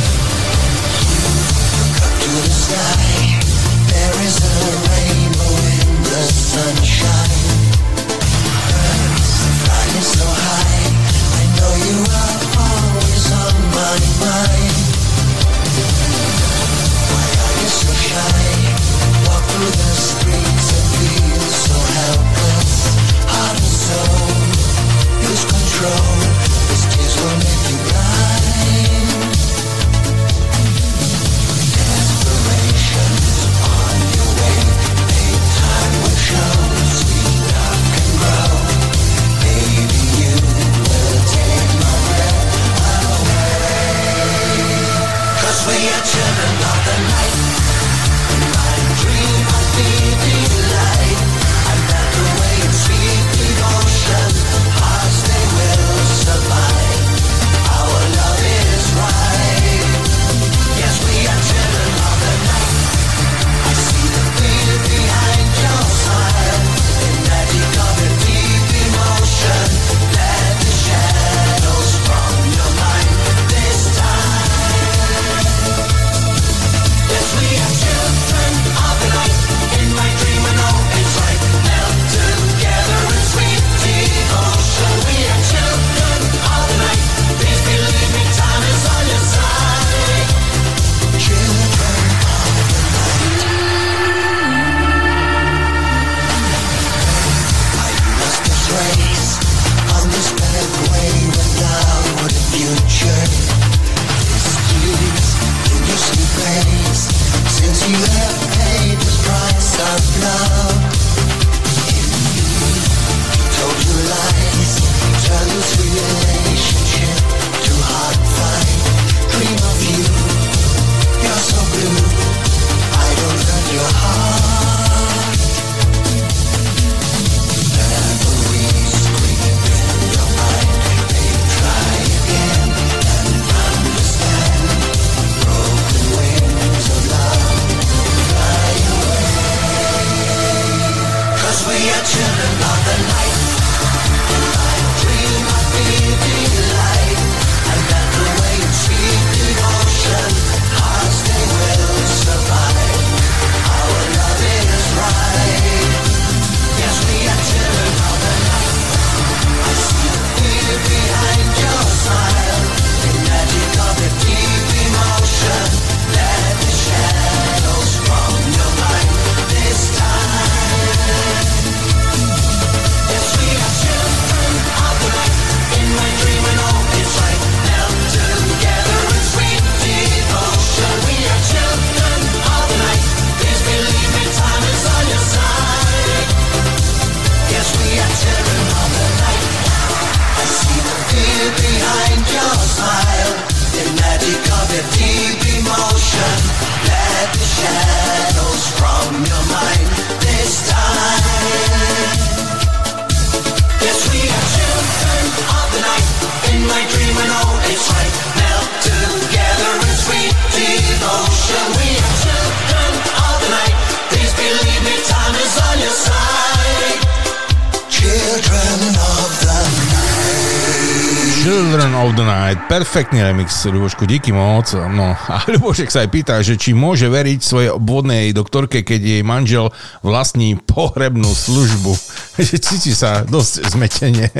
Perfektný remix, Ľubošku, díky moc. No a [laughs] Ľubošek sa aj pýta, že či môže veriť svojej obvodnej doktorke, keď jej manžel vlastní pohrebnú službu. [laughs] Že cíti sa dosť zmetenie. [laughs]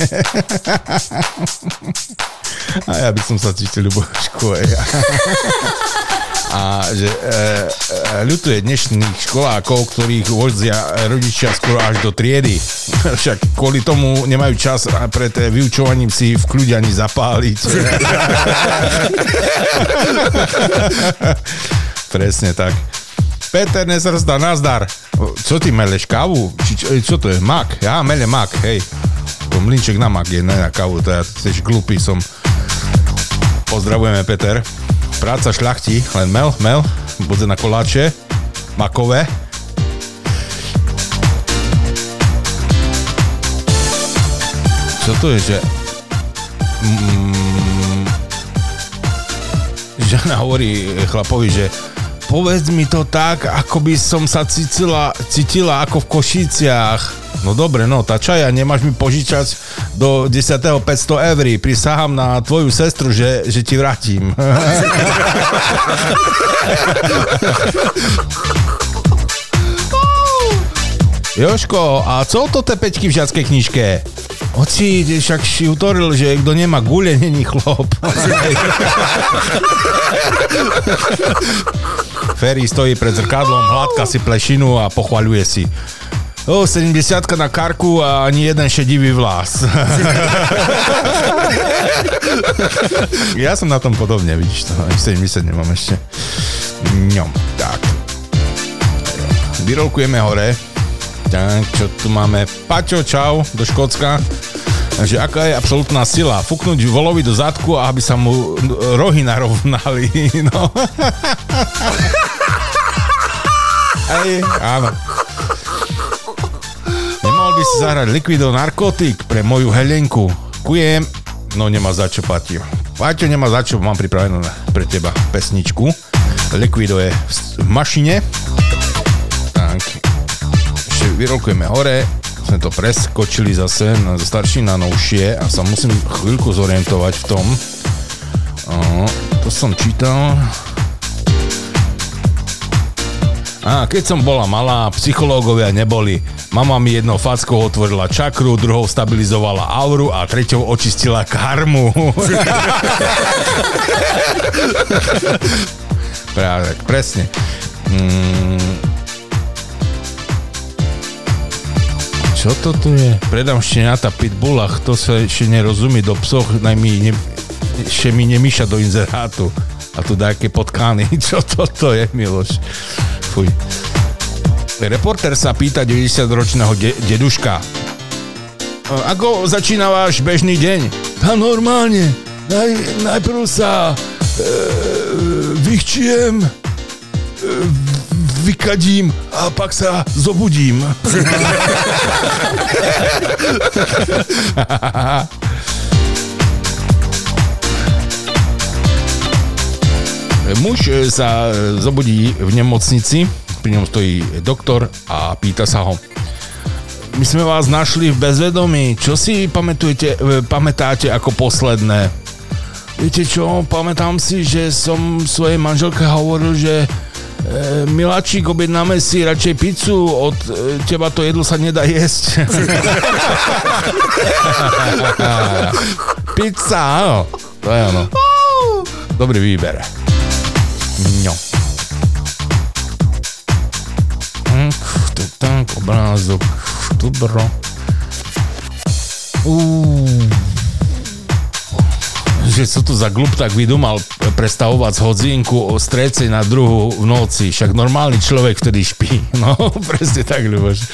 A ja by som sa cítil Ľubošku aj ja. A že e, e, ľutuje dnešných školákov, ktorých vozia rodičia skoro až do triedy. [laughs] Však kvôli tomu nemajú čas pred e, vyučovaním si v kľude ani zapáliť. [laughs] Presne tak. Peter Nezrzdá, nazdar. Čo ty meleš, kávu? Či, čo, čo to je? Mak? Ja mele mak, hej. To mlinček na mak je, ne na kávu, to ja tiež glupý som. Pozdravujeme, Peter. Práca šľachti, len mel, mel, budze na koláče, makové. Čo to je, že... Mm, žena hovorí chlapovi, že povedz mi to tak, ako by som sa cítila, cítila ako v Košiciach. No dobre, no, tá čaja nemáš mi požičať do 10. 500 eur. Prisahám na tvoju sestru, že, že ti vrátim. [laughs] Joško, a co to te peťky v žiackej knižke? Oci, však si utoril, že kto nemá gule, není chlop. [laughs] Ferry stojí pred zrkadlom, hladka si plešinu a pochvaľuje si. O, 70 na karku a ani jeden šedivý vlas. ja som na tom podobne, vidíš to. Ani 70 nemám ešte. No, tak. Vyrolkujeme hore. Tak, čo tu máme? Paťo, čau, do Škótska. Takže aká je absolútna sila? Fúknuť volovi do zadku, aby sa mu rohy narovnali. [laughs] No. Ej, áno. Nemal by si zahrať Liquido Narkotik pre moju Helenku. Kujem. No nemá za čo, Paťo. Paťo nemá za čo, mám pripravenú pre teba pesničku. Liquido je v mašine. Tak. Ešte vyrolkujeme hore. Sme to preskočili zase na starší na novšie a sa musím chvíľku zorientovať v tom. O, to som čítal. A keď som bola malá, psychológovia neboli. Mama mi jednou fackou otvorila čakru, druhou stabilizovala auru a treťou očistila karmu. [laughs] Práve presne. Mm. Čo to tu je? Predám šteniata pitbulla, kto sa ešte nerozumí do psoch, najmä ne, ešte mi nemíša do inzerátu. A tu dáke potkány. [laughs] Čo toto je, Miloš? Fuj. Reporter sa pýta 90-ročného de- deduška. Ako začína váš bežný deň? Tá normálne. Naj, najprv sa e, vychčiem, e, vykadím a pak sa zobudím. Muž e, sa e, zobudí v nemocnici, pri ňom stojí doktor a pýta sa ho. My sme vás našli v bezvedomí. Čo si pamätujete, e, pamätáte ako posledné? Viete čo, pamätám si, že som svojej manželke hovoril, že Miláčik, objednáme si radšej pizzu, od e, teba to jedlo sa nedá jesť. [laughs] Pizza, áno. To je ono. Dobrý výber. No. Tak, obrázok. Dobro. Uuu. Že co to za glup tak vydumal prestavovať hodzinku o strece na druhú v noci. Však normálny človek vtedy špí. [laughs] No, presne tak, Ľuboš.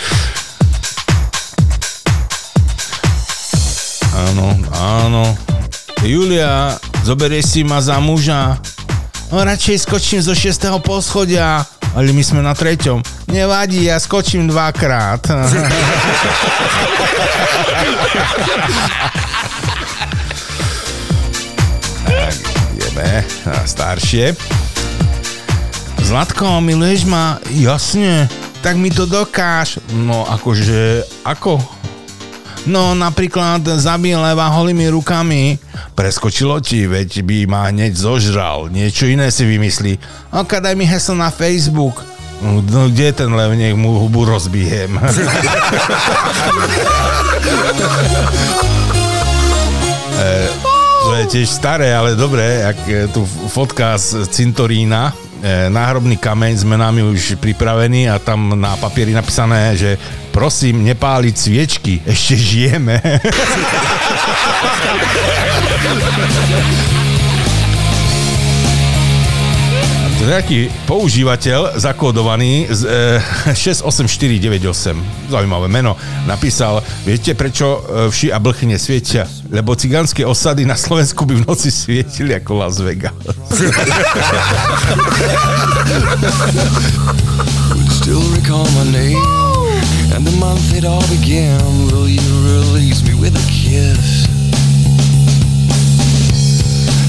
Áno, áno. Julia, zoberieš si ma za muža? No radšej skočím zo 6. poschodia. Ale my sme na treťom. Nevadí, ja skočím dvakrát. [laughs] na staršie. Zlatko, miluješ ma? Jasne. Tak mi to dokáž. No akože, ako? No napríklad zabil leva holými rukami. Preskočilo ti, veď by ma hneď zožral. Niečo iné si vymyslí. Ok, daj mi heslo na Facebook. No, no kde je ten lev, nech mu hubu rozbijem. [laughs] Eh, To je tiež staré, ale dobré, jak e, tu fotka z cintorína, e, náhrobný kameň sme nami už pripravení a tam na papieri napísané, že prosím, nepáliť sviečky, ešte žijeme. [laughs] Nejaký používateľ zakódovaný z e, 68498, zaujímavé meno, napísal, viete prečo e, vši a blchy nesvietia? Lebo cigánske osady na Slovensku by v noci svietili ako Las Vegas.
And the month it all began. Will you release me with a kiss?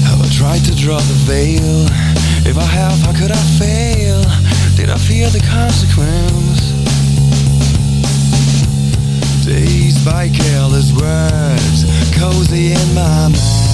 Have I tried to draw the veil? If I have, how could I fail? Did I fear the consequence? Dazed by careless words, cozy in my mind.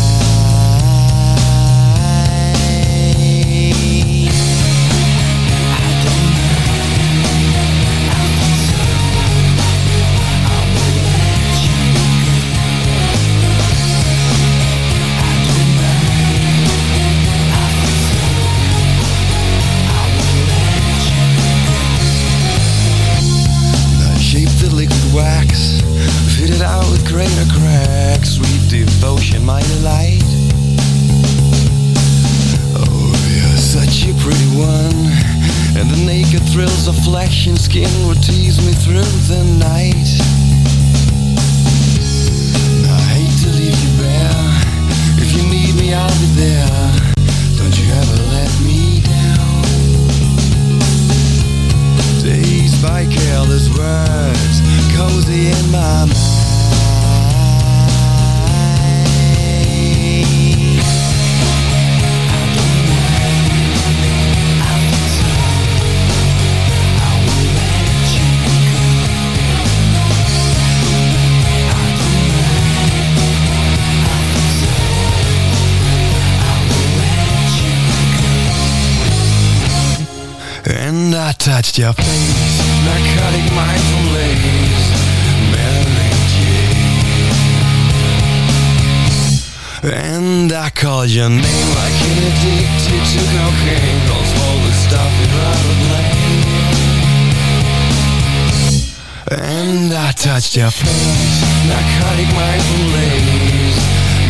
Face, narcotic mindful lace,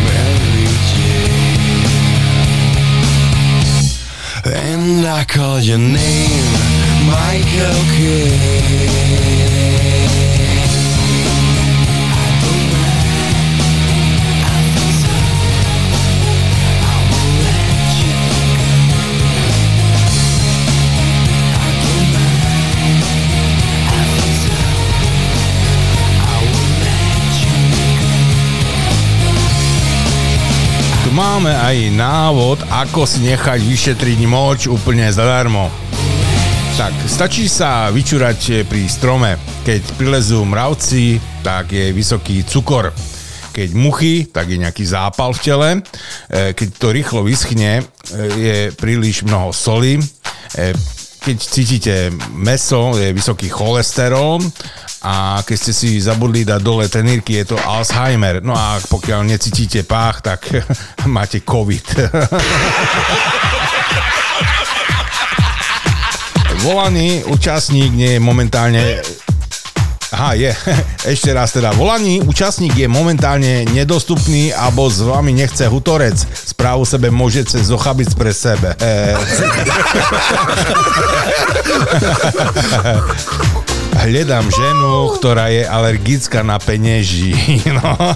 Mary Jane. And I call your name Michael Kidd
máme aj návod, ako si nechať vyšetriť moč úplne zadarmo. Tak, stačí sa vyčúrať pri strome. Keď prilezú mravci, tak je vysoký cukor. Keď muchy, tak je nejaký zápal v tele. E, Keď to rýchlo vyschne, e, je príliš mnoho soli. E, Keď cítite meso, je vysoký cholesterol. A keď ste si zabudli dať dole tenírky, je to Alzheimer. No a pokiaľ necítite pách, tak [laughs] máte COVID. [laughs] Volaný účastník nie je momentálne... Aha, je. [laughs] Ešte raz teda. Volaný účastník je momentálne nedostupný alebo s vami nechce hutorec. Správu sebe môžete zochabiť pre sebe. Hľadám ženu, ktorá je alergická na penieži. [laughs] No. [laughs]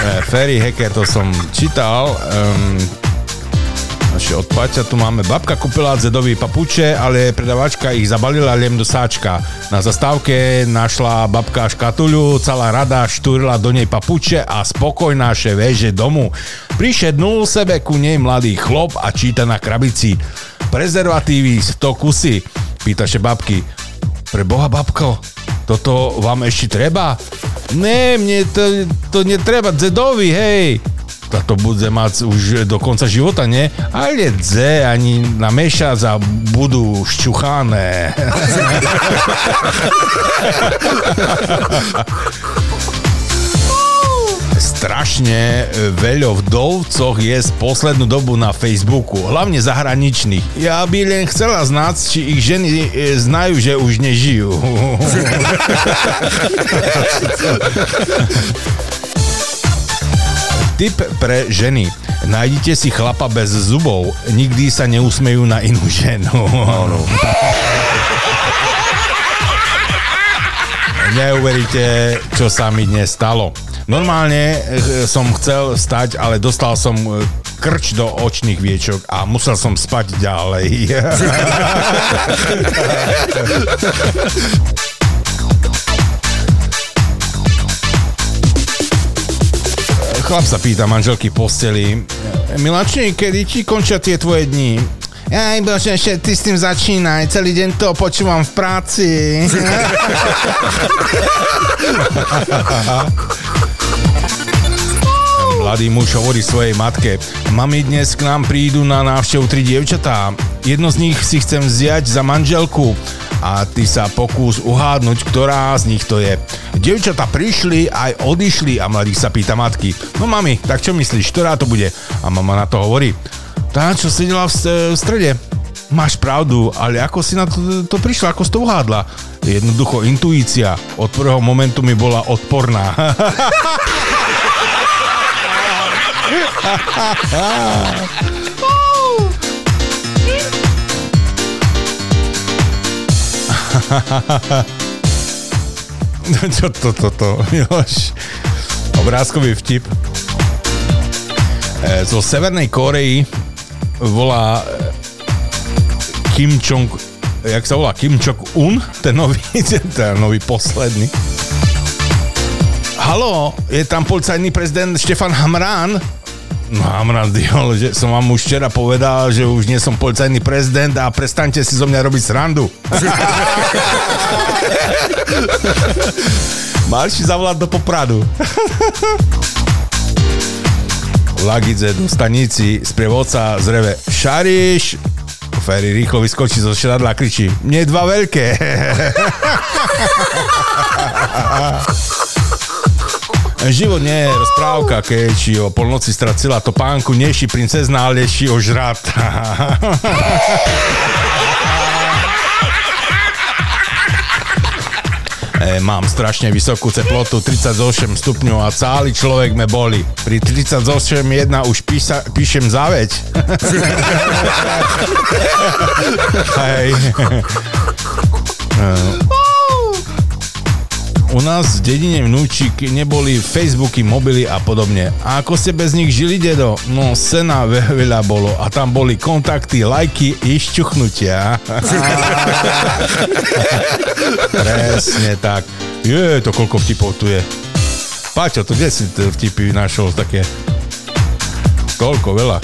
Eh, Ferry Hacker, to som čítal. Um, ešte od Paťa tu máme. Babka kúpila zedový papuče, ale predavačka ich zabalila liem do sáčka. Na zastávke našla babka škatuľu, celá rada štúrila do nej papuče a spokojná še veže domu. Prišednul sebe ku nej mladý chlop a číta na krabici. Prezervatívy 100 kusy. Pýta še babky. Pre Boha, babko, toto vám ešte treba? Ne, mne to, to netreba, dzedovi, hej. Táto bude mať už do konca života, nie? Ale dze ani na mešac a budú šťuchané. [laughs] Strašne e, veľa vdovcoch je z poslednú dobu na Facebooku, hlavne zahraničných. Ja by len chcela znať, či ich ženy e, znajú, že už nežijú. [laughs] Tip pre ženy. Nájdite si chlapa bez zubov. Nikdy sa neusmejú na inú ženu. Neuveríte, čo sa mi dnes stalo. Normálne eh, som chcel stať, ale dostal som eh, krč do očných viečok a musel som spať ďalej. [laughs] Chlap sa pýta manželky v posteli. Miláčne, kedy ti končia tie tvoje dni? Aj bože, ešte ty s tým začínaj, celý deň to počúvam v práci. [laughs] Mladý muž hovorí svojej matke, mami dnes k nám prídu na návštevu tri dievčatá. Jedno z nich si chcem vziať za manželku a ty sa pokús uhádnuť, ktorá z nich to je. Dievčatá prišli aj odišli a mladý sa pýta matky, no mami, tak čo myslíš, ktorá to bude? A mama na to hovorí, tá, čo sedela v strede. Máš pravdu, ale ako si na to, to prišla, ako si to uhádla? Jednoducho intuícia od prvého momentu mi bola odporná. [laughs] Čo to, to, to, Miloš? Obrázkový vtip. E, zo Severnej Koreji volá e, Kim Jong jak sa volá Kim Jong-un, ten nový, [laughs] ten nový posledný. Halo, je tam policajný prezident Štefan Hamrán? No Hamrán, diol, že som vám už včera povedal, že už nie som policajný prezident a prestaňte si zo mňa robiť srandu. [laughs] Si zavolať do Popradu. [laughs] Lagidze do stanici, sprievodca zreve Šariš, Ferry rýchlo vyskočí zo šradla a kričí Mne dva veľké. [laughs] Život nie je rozprávka, keď o polnoci stracila to pánku, neši princezna, ale ši ožrat. [laughs] E, mám strašne vysokú teplotu, 38 stupňov a celý človek me boli. Pri 38,1 už písa, píšem záveď. [laughs] Hej. [laughs] U nás v dedine vnúčik neboli Facebooky, mobily a podobne. A ako ste bez nich žili, dedo? No, sena ve- veľa bolo a tam boli kontakty, lajky i šťuchnutia. [laughs] Presne tak. Je, to koľko vtipov tu je. Paťo, to kde si vtipy našol také? Koľko, veľa.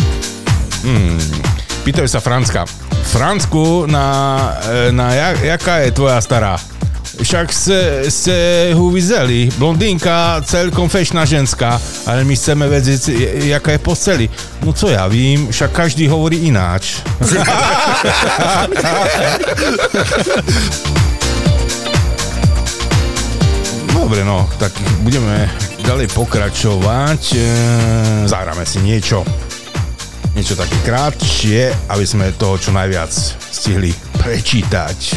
Hmm. Pýtajú sa Francka. Francku, na, e, na jak, jaká je tvoja stará? Však ste, ho videli. Blondýnka, celkom fešná ženská, ale my chceme vedieť, jaká je po celi. No co ja vím, však každý hovorí ináč. [laughs] Dobre, no, tak budeme ďalej pokračovať. E, Zahráme si niečo. Niečo také krátšie, aby sme toho čo najviac stihli prečítať.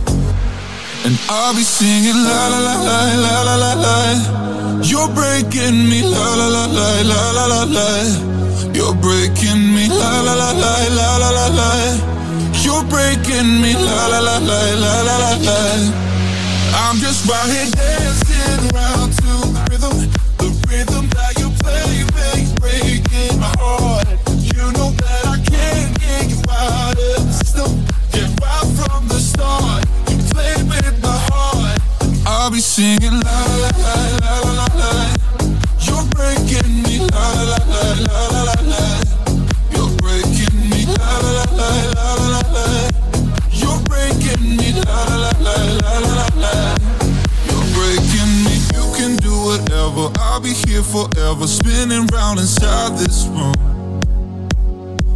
And I'll be singing la la la la la la la la. You're breaking me la la la la la la la la. You're breaking me la la la la la la la la. You're breaking me la la la la la la la la. I'm just right here dancing around to the rhythm, the rhythm that you play, play, breaking my heart. You know that I can't get you out of the system. Yeah, right from the start, play with my heart. I'll be singing. You're breaking me. You're breaking me la la la la la la la. You're breaking me la la la la la la la. You're breaking me. You can do whatever. I'll be here forever, spinning round inside this room.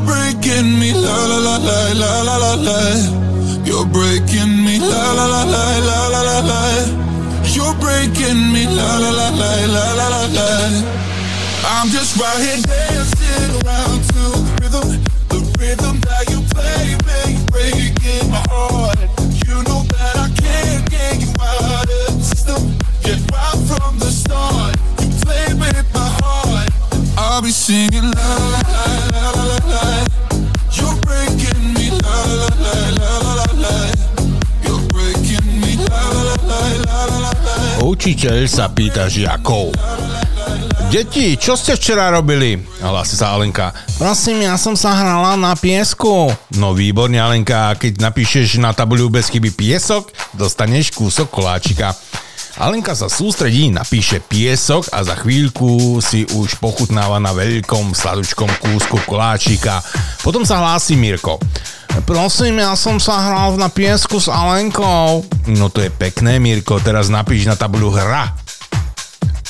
You're breaking me la la la la la la la la. You're breaking me la la la la la la la la. You're breaking me la la la la la la la la. I'm just right here dancing around to the rhythm, the rhythm that you play, baby, breaking my heart. You know that I can't get you out of the system. Yeah, right from the start, you play with my heart. I'll be singing la la la la
Učiteľ sa pýta žiakov. Deti, čo ste včera robili? Hlási sa Alenka. Prosím, ja som sa hrala na piesku. No výborne, Alenka, keď napíšeš na tabuľu bez chyby piesok, dostaneš kúsok koláčika. Alenka sa sústredí, napíše piesok a za chvíľku si už pochutnáva na veľkom sladučkom kúsku koláčika. Potom sa hlási Mirko. Prosím, ja som sa hral na piesku s Alenkou. No to je pekné, Mirko, teraz napíš na tabuľu hra.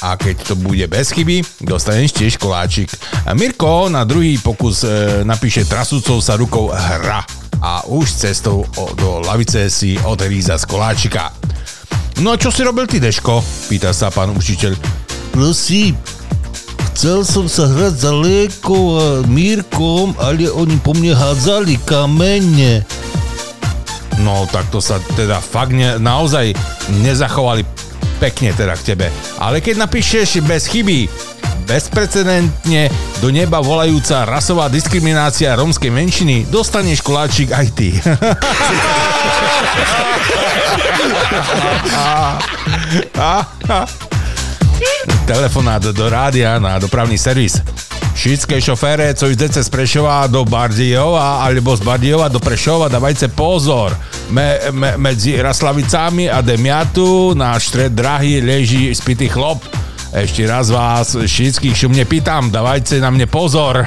A keď to bude bez chyby, dostaneš tiež koláčik. Mirko na druhý pokus e, napíše trasúcou sa rukou hra. A už cestou o, do lavice si odhríza z koláčika. No a čo si robil ty, Deško? Pýta sa pán učiteľ.
Prosím, chcel som sa hrať za Lékou a Mírkom, ale oni po mne hádzali kamene.
No tak to sa teda fakt ne, naozaj nezachovali pekne teda k tebe. Ale keď napíšeš bez chyby, bezprecedentne do neba volajúca rasová diskriminácia rómskej menšiny, dostaneš koláčik aj ty. Telefonát do rádia na dopravný servis. Všetké šofére, co jdete z Prešova do Bardejova alebo z Bardejova do Prešova, dávajte pozor. Me, me, medzi Raslavicami a Demiatu na štred drahy leží spitý chlop. Ešte raz vás všetkých šumne pýtam, dávajte na mne pozor. [laughs]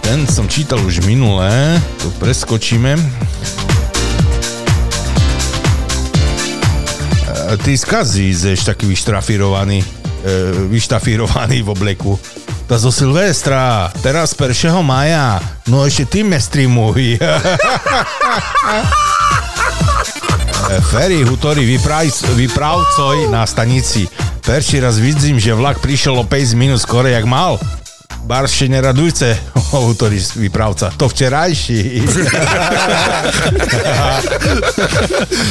Ten som čítal už minulé, to preskočíme. Ty skazí zeš taký vyštrafírovaný, e, vyštafírovaný v obleku. To zo Silvestra, teraz 1. maja. No ešte ty me streamuj. [laughs] Ferry Hutori vyprav, vypravcoj na stanici. Perší raz vidím, že vlak prišiel o 5 minút skore, jak mal. Baršte neradujce, Hutori [laughs] vypravca. To včerajší. [laughs]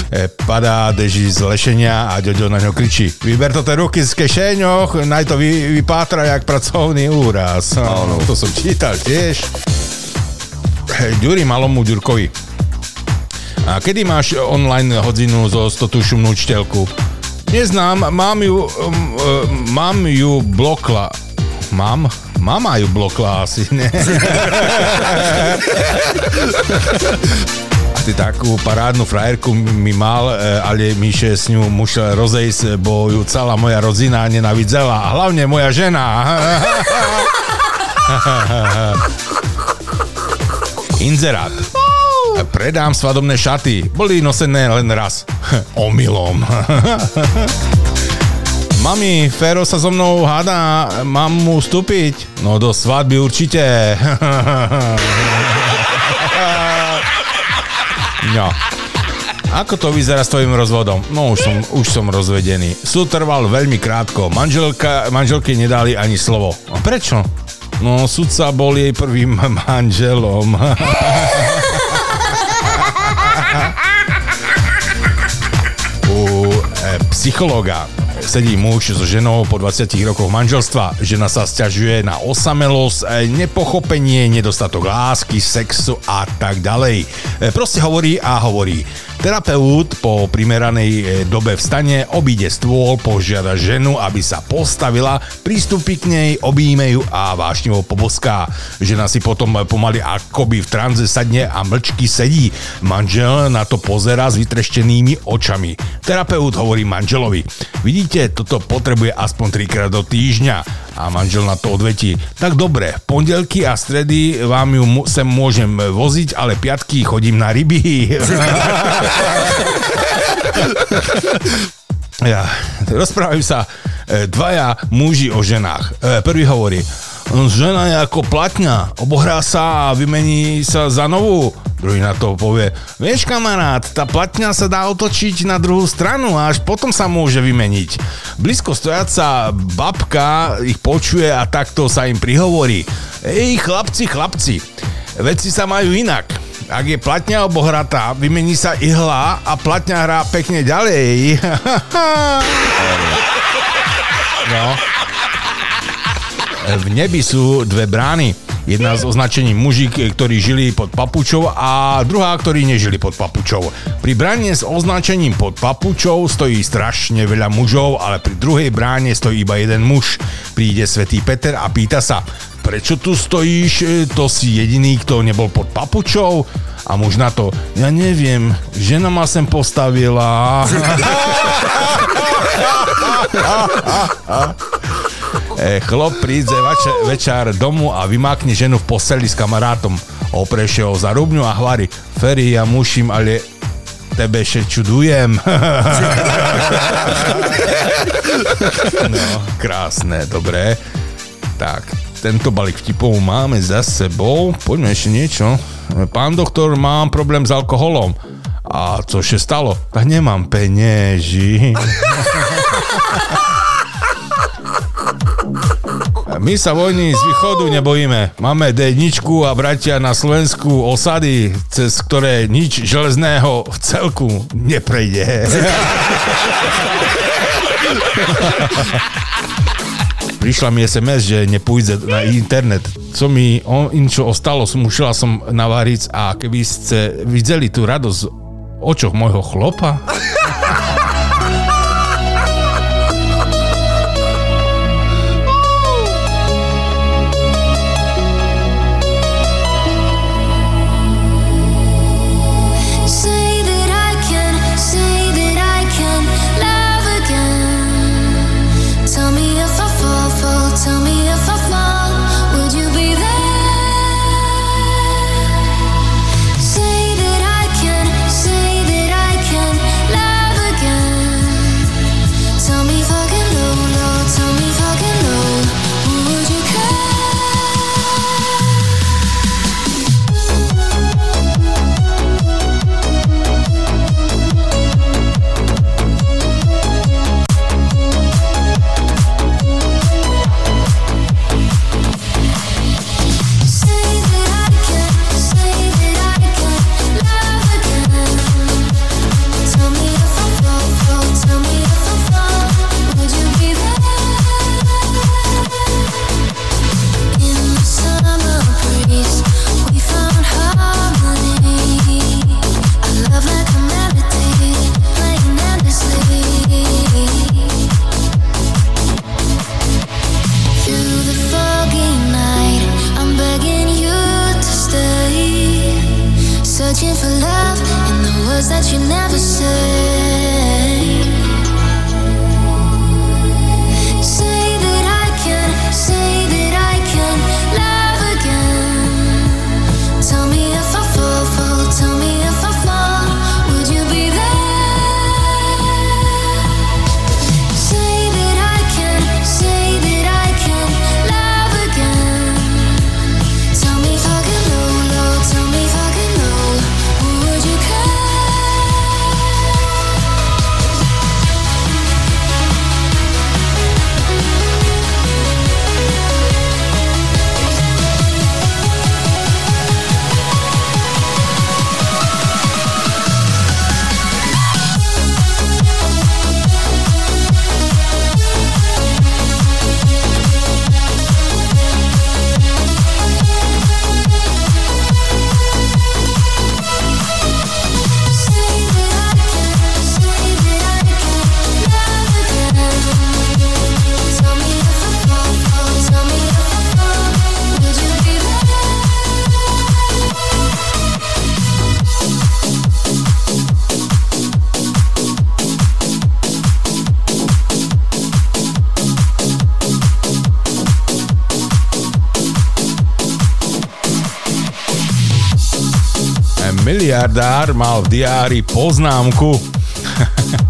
E, Padá deží z lešenia a Ďoďo na ňo kričí. Vyber to ruky z kešeňoch, naj to vy, vypátra jak pracovný úraz. No, to som čítal tiež. Ďuri malomu Ďurkovi. A kedy máš online hodinu zo 100 šumnú učiteľku? Neznám, mám ju, um, uh, mám ju blokla. Mám? Mama ju blokla asi, ne? A ty takú parádnu frajerku mi mal, e, ale mi še s ňu musel rozejsť, bo ju celá moja rodina nenavidzela. A hlavne moja žena. Inzerát. Predám svadobné šaty. Boli nosené len raz. Omylom. Mami, Fero sa so mnou hádá, mám mu vstúpiť? No do svadby určite. [laughs] No. Ako to vyzerá s tvojim rozvodom? No už som, už som rozvedený. Súd trval veľmi krátko. Manželka, manželke nedali ani slovo. A prečo? No, sudca bol jej prvým [laughs] manželom. [laughs] U e, psychológa sedí muž so ženou po 20 rokoch manželstva. Žena sa sťažuje na osamelosť, e, nepochopenie, nedostatok lásky, sexu a tak ďalej. E, Proste hovorí a hovorí. Terapeut po primeranej e, dobe vstane, obíde stôl, požiada ženu, aby sa postavila, prístupí k nej, obíme ju a vášnivo poboská. Žena si potom pomaly akoby v tranze sadne a mlčky sedí. Manžel na to pozera s vytreštenými očami. Terapeut hovorí manželovi, vidíte, toto potrebuje aspoň trikrát do týždňa. A manžel na to odvetí, tak dobre, pondelky a stredy vám ju sem môžem voziť, ale piatky chodím na ryby. [laughs] ja, rozprávajú sa e, dvaja muži o ženách. E, Prvý hovorí, žena je ako platňa, obohrá sa a vymení sa za novú. Druhý na to povie, vieš kamarát, tá platňa sa dá otočiť na druhú stranu a až potom sa môže vymeniť. Blízko stojaca babka ich počuje a takto sa im prihovorí. Ej, chlapci, chlapci, veci sa majú inak. Ak je platňa obohratá, vymení sa ihla a platňa hrá pekne ďalej. [laughs] no. V nebi sú dve brány. Jedna s označením muži, ktorí žili pod papučou a druhá, ktorí nežili pod papučou. Pri bráne s označením pod papučou stojí strašne veľa mužov, ale pri druhej bráne stojí iba jeden muž. Príde svätý Peter a pýta sa, prečo tu stojíš, E, to si jediný, kto nebol pod papučou? A muž na to, ja neviem, žena ma sem postavila. [laughs] [laughs] E, Chlop príde večer, večer domu a vymákne ženu v posteli s kamarátom. Opreše ho za rubňu a hvári, Ferry, ja muším, ale tebe še čudujem. [laughs] no, krásne, dobré. Tak, tento balík vtipov máme za sebou. Poďme ešte niečo. Pán doktor, mám problém s alkoholom. A co še stalo? Tak nemám penieži. [laughs] My sa vojny z východu nebojíme. Máme D1 a bratia na Slovensku osady, cez ktoré nič železného v celku neprejde. [laughs] Prišla mi SMS, že nepôjde na internet. Co mi o, inčo ostalo, som musela som a keby ste videli tú radosť očoch môjho chlopa, Miliardár mal v diári poznámku,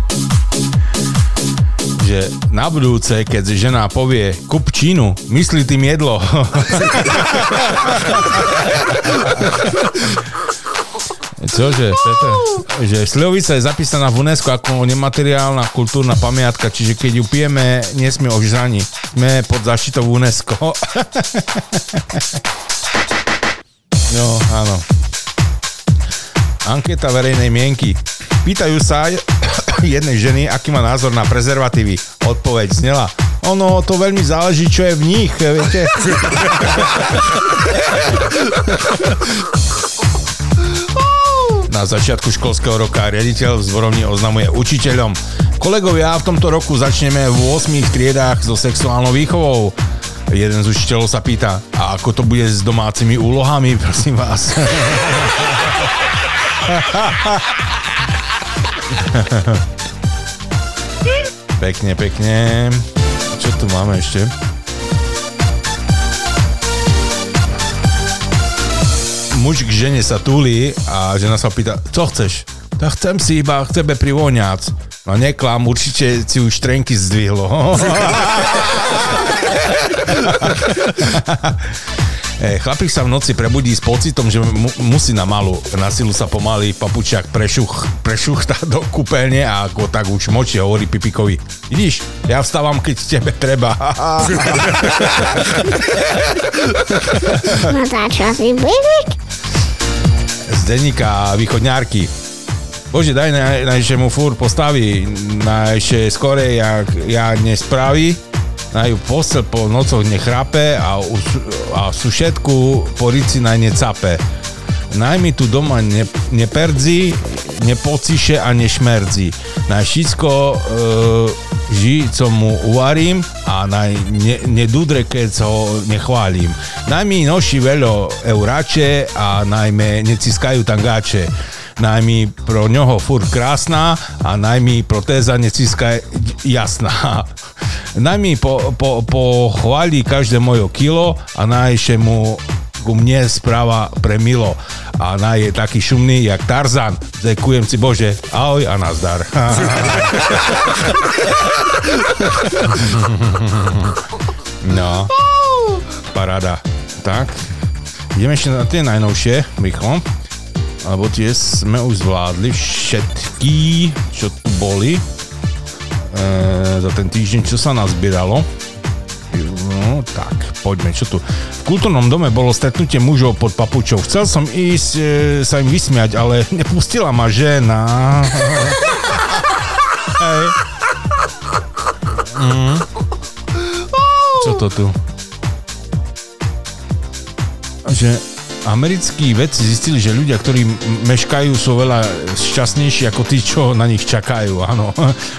[laughs] že na budúce, keď žena povie kup čínu, myslí tým jedlo. [laughs] Čože, Pepe? Že slivovica je zapísaná v UNESCO ako nemateriálna kultúrna pamiatka, čiže keď ju pijeme, nesmie ožrani. Sme pod zaštitou UNESCO. [laughs] no, áno. Anketa verejnej mienky. Pýtajú sa [coughs] jednej ženy, aký má názor na prezervatívy. Odpoveď znela, ono to veľmi záleží, čo je v nich, viete. [laughs] Na začiatku školského roka riaditeľ v zborovni oznamuje učiteľom. Kolegovia, v tomto roku začneme v 8 triedách so sexuálnou výchovou. Jeden z učiteľov sa pýta, a ako to bude s domácimi úlohami, prosím vás. [laughs] pekne, pekne. Čo tu máme ešte? muž k žene sa túli a žena sa pýta, čo chceš? Tak chcem si iba k tebe privoňac. No neklam, určite si už trenky zdvihlo. [laughs] [laughs] E, chlapík sa v noci prebudí s pocitom, že mu, musí na malú. Na silu sa pomaly papučiak prešuch, prešuchtá [laughs] do kúpeľne a ako tak už močí hovorí Pipikovi. Vidíš, ja vstávam, keď tebe treba. [laughs]
Natáča si Bibik?
z denníka východňárky. Bože, daj na, mu fúr postaví, najšie skore, jak ja nespraví, na ju postel po nococh nechrape a, a sušetku po rici naj necape. Naj mi tu doma ne, neperdzi, nepociše a nešmerdzi. Naj všetko e, ži, co mu uvarím a naj ne, nedudre, keď ho nechválim. Naj mi noši veľo eurače a najmä neciskajú tangáče. Naj mi pro ňoho furt krásna a naj mi protéza neciska jasná. [laughs] Naj mi po, po, pochváli každé moje kilo a najše mu ku mne správa premilo. A naj je taký šumný, jak Tarzan. Ďakujem si Bože. Ahoj a nazdar. [laughs] no. Paráda. Tak. Ideme ešte na tie najnovšie, rýchlo. Lebo tie sme už zvládli všetky, čo tu boli za ten týždeň, čo sa nazbieralo. No tak, poďme, čo tu. V kultúrnom dome bolo stretnutie mužov pod papučou. Chcel som ísť e, sa im vysmiať, ale [laughs] nepustila ma žena. [laughs] Hej. Mm. Čo to tu? Že americkí vedci zistili, že ľudia, ktorí meškajú, sú veľa šťastnejší ako tí, čo na nich čakajú. Áno.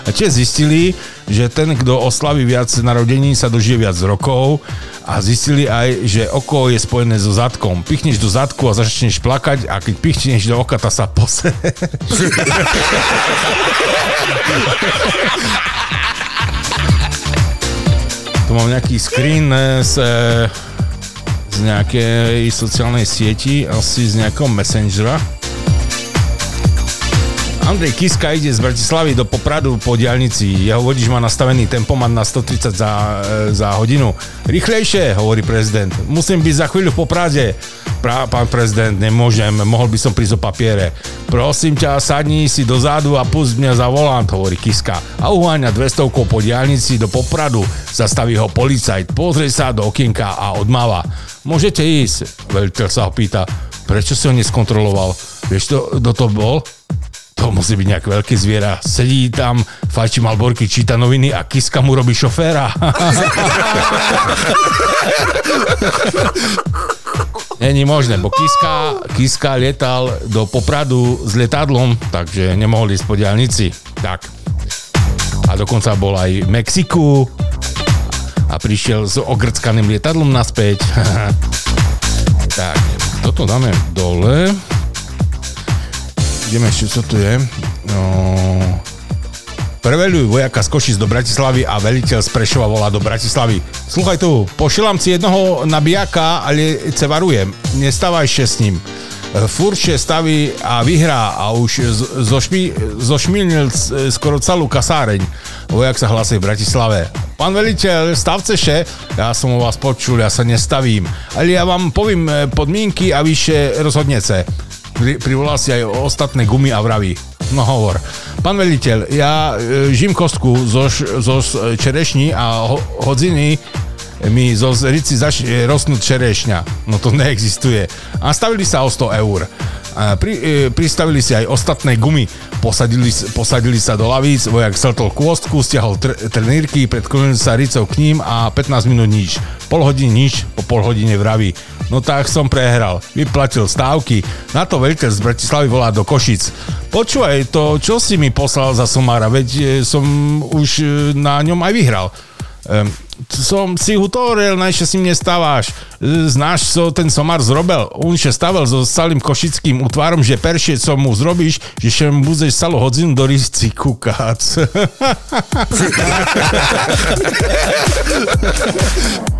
A tiež zistili, že ten, kto oslaví viac narodení, sa dožije viac rokov a zistili aj, že oko je spojené so zadkom. Pichneš do zadku a začneš plakať a keď pichneš do oka, tá sa pose. [laughs] tu mám nejaký screen z, eh, z nejakej sociálnej sieti, asi z nejakého messengera. Andrej Kiska ide z Bratislavy do Popradu po diálnici. Jeho vodič má nastavený tempomat na 130 za, e, za hodinu. Rýchlejšie, hovorí prezident. Musím byť za chvíľu v Poprade. Pra, pán prezident, nemôžem, mohol by som prísť o papiere. Prosím ťa, sadni si dozadu a pust mňa za volant, hovorí Kiska. A uháňa 200 po diálnici do Popradu. Zastaví ho policajt, pozrie sa do okienka a odmáva. Môžete ísť, veliteľ sa ho pýta. Prečo si ho neskontroloval? Vieš, to, kto to bol? To musí byť nejaké veľké zviera. Sedí tam, fajči malborky, číta noviny a Kiska mu robí šoféra. [laughs] Není možné, bo Kiska, Kiska lietal do Popradu s lietadlom, takže nemohol ísť po diálnici. Tak. A dokonca bol aj v Mexiku a prišiel s ogrckaným lietadlom naspäť. [laughs] tak, toto dáme dole. Ideme ešte, čo tu je. No... Preveľujú vojaka z Košic do Bratislavy a veliteľ z Prešova volá do Bratislavy. Sluchaj tu, pošilám si jednoho nabijaka, ale se varujem, nestávaj ešte s ním. furčie staví a vyhrá a už zošmi, zošmilnil skoro celú kasáreň. Vojak sa hlasí v Bratislave. Pán veliteľ, stavce še, ja som o vás počul, ja sa nestavím. Ale ja vám povím e, podmienky a vyše rozhodnece. Pri, privolal si aj ostatné gumy a vraví. No hovor. Pán veliteľ, ja e, žím kostku zo, zo s- čerešní a ho, hodziny mi zo rici začne rostnúť čerešňa. No to neexistuje. A stavili sa o 100 eur. A pri, e, pristavili si aj ostatné gumy. Posadili, posadili sa do lavíc, vojak sltol kôstku, stiahol tr- trenírky, predklonil sa ricou k ním a 15 minút nič. Pol hodiny nič, po pol hodine vraví. No tak som prehral. Vyplatil stávky. Na to veľiteľ z Bratislavy volá do Košic. Počúvaj, to čo si mi poslal za somára, veď e, som už e, na ňom aj vyhral. Som si hovoril, najšie si mne staváš. Znáš, co ten somar zrobil? On še stavil so celým košickým utvárom, že peršie, co mu zrobíš, že še mu budeš celú hodinu do risci kúkať. [laughs]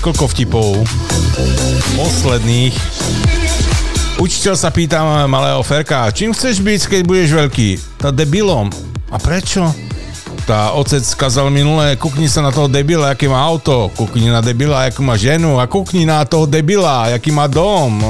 niekoľko vtipov. Posledných. Učiteľ sa pýta malého Ferka, čím chceš byť, keď budeš veľký? Tá debilom. A prečo? Tá otec skazal minulé, kukni sa na toho debila, aký má auto, kukni na debila, akú má ženu a kukni na toho debila, aký má dom.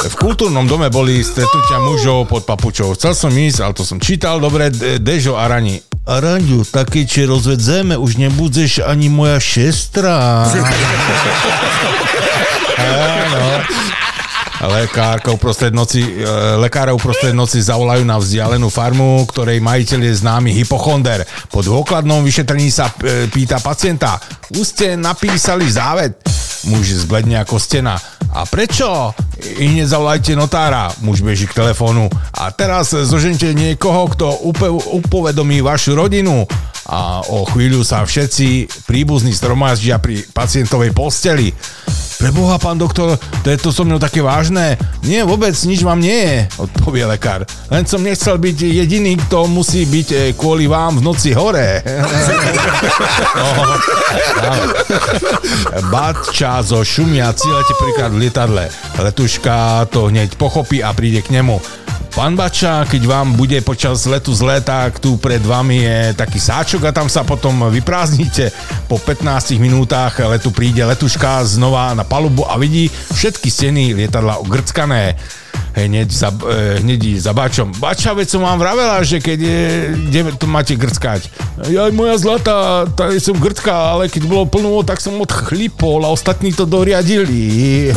V kultúrnom dome boli stretnutia mužov pod papučou. Chcel som ísť, ale to som čítal dobre, De- Dežo a Rani.
A Ranďu, také, či rozvedzeme, už nebudeš ani moja šestra. [laughs]
Áno. Lekárka uprostred noci, e, lekára uprostred noci zavolajú na vzdialenú farmu, ktorej majiteľ je známy hypochonder. Po dôkladnom vyšetrení sa e, pýta pacienta, už ste napísali závet? Muž zbledne ako stena. A prečo? I zavolajte notára. Muž beží k telefónu. A teraz zožente niekoho, kto upe- upovedomí vašu rodinu. A o chvíľu sa všetci príbuzní stromaždia pri pacientovej posteli. Preboha, pán doktor, to je to so mnou také vážne. Nie, vôbec nič vám nie je, odpovie lekár. Len som nechcel byť jediný, kto musí byť e, kvôli vám v noci hore. [laughs] no. Batča zo šumia cílete príklad v lietadle. Letuška to hneď pochopí a príde k nemu. Pán Bača, keď vám bude počas letu zle, tak tu pred vami je taký sáčok a tam sa potom vyprázdnite. Po 15 minútach letu príde letuška znova na palubu a vidí všetky steny lietadla ogrckané. Hneď za, eh, hneď za Bačom. Bača, veď som vám vravela, že keď je, kde to máte grckať. Ja moja zlata, tady som grcká, ale keď bolo plno, tak som odchlipol a ostatní to doriadili. [laughs]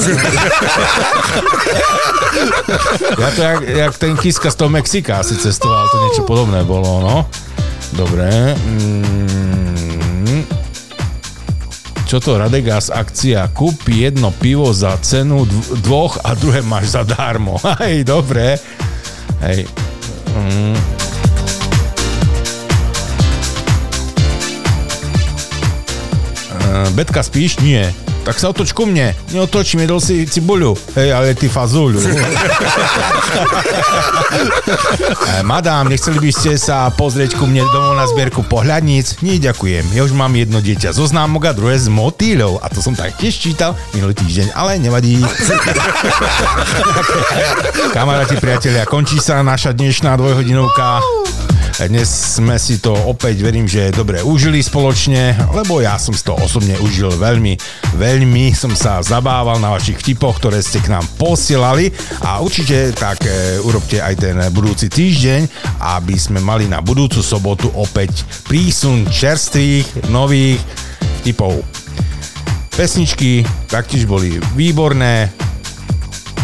Ja to jak, jak ten Kiska z toho Mexika asi cestoval, to niečo podobné bolo, no. Dobre. Mm. Čo to Radegas akcia? Kúp jedno pivo za cenu dv- dvoch a druhé máš zadarmo. [laughs] Hej, dobre. Hej. Mm. Uh, Betka, spíš? Nie. Tak sa otoč ku mne. Neotoč mi, dol si cibuľu. Hej, ale ty fazuľu. [laughs] Eh, Madám, nechceli by ste sa pozrieť ku mne domov na zbierku pohľadníc? Nie, ďakujem. Ja už mám jedno dieťa zo známok a druhé z motýľov. A to som tak tiež čítal minulý týždeň, ale nevadí. [laughs] Kamaráti, priatelia, končí sa naša dnešná dvojhodinovka. Dnes sme si to opäť, verím, že dobre užili spoločne, lebo ja som si to osobne užil veľmi, veľmi som sa zabával na vašich vtipoch, ktoré ste k nám posielali a určite tak e, urobte aj ten budúci týždeň, aby sme mali na budúcu sobotu opäť prísun čerstvých, nových vtipov. Pesničky taktiež boli výborné,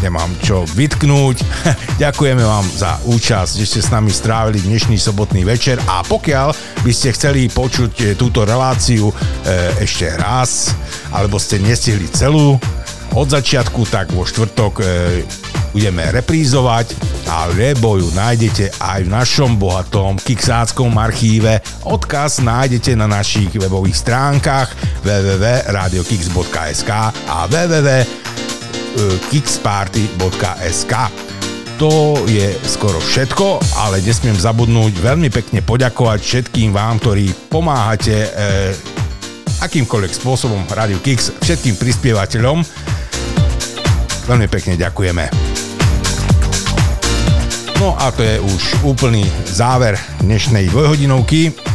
nemám čo vytknúť. [laughs] Ďakujeme vám za účasť, že ste s nami strávili dnešný sobotný večer a pokiaľ by ste chceli počuť eh, túto reláciu e, ešte raz, alebo ste nestihli celú od začiatku, tak vo štvrtok e, budeme reprízovať, alebo ju nájdete aj v našom bohatom kiksáckom archíve. Odkaz nájdete na našich webových stránkach www.radiokix.sk a www kicksparty.sk To je skoro všetko, ale nesmiem zabudnúť veľmi pekne poďakovať všetkým vám, ktorí pomáhate e, akýmkoľvek spôsobom Radio Kix, všetkým prispievateľom. Veľmi pekne ďakujeme. No a to je už úplný záver dnešnej dvojhodinovky.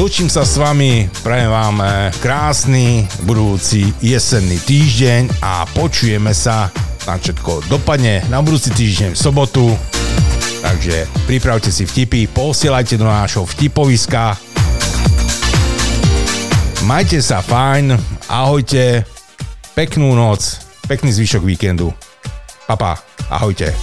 Lúčim sa s vami, prajem vám eh, krásny budúci jesenný týždeň a počujeme sa na všetko dopadne na budúci týždeň v sobotu. Takže pripravte si vtipy, posielajte do nášho vtipoviska. Majte sa fajn, ahojte, peknú noc, pekný zvyšok víkendu. Papa, ahojte.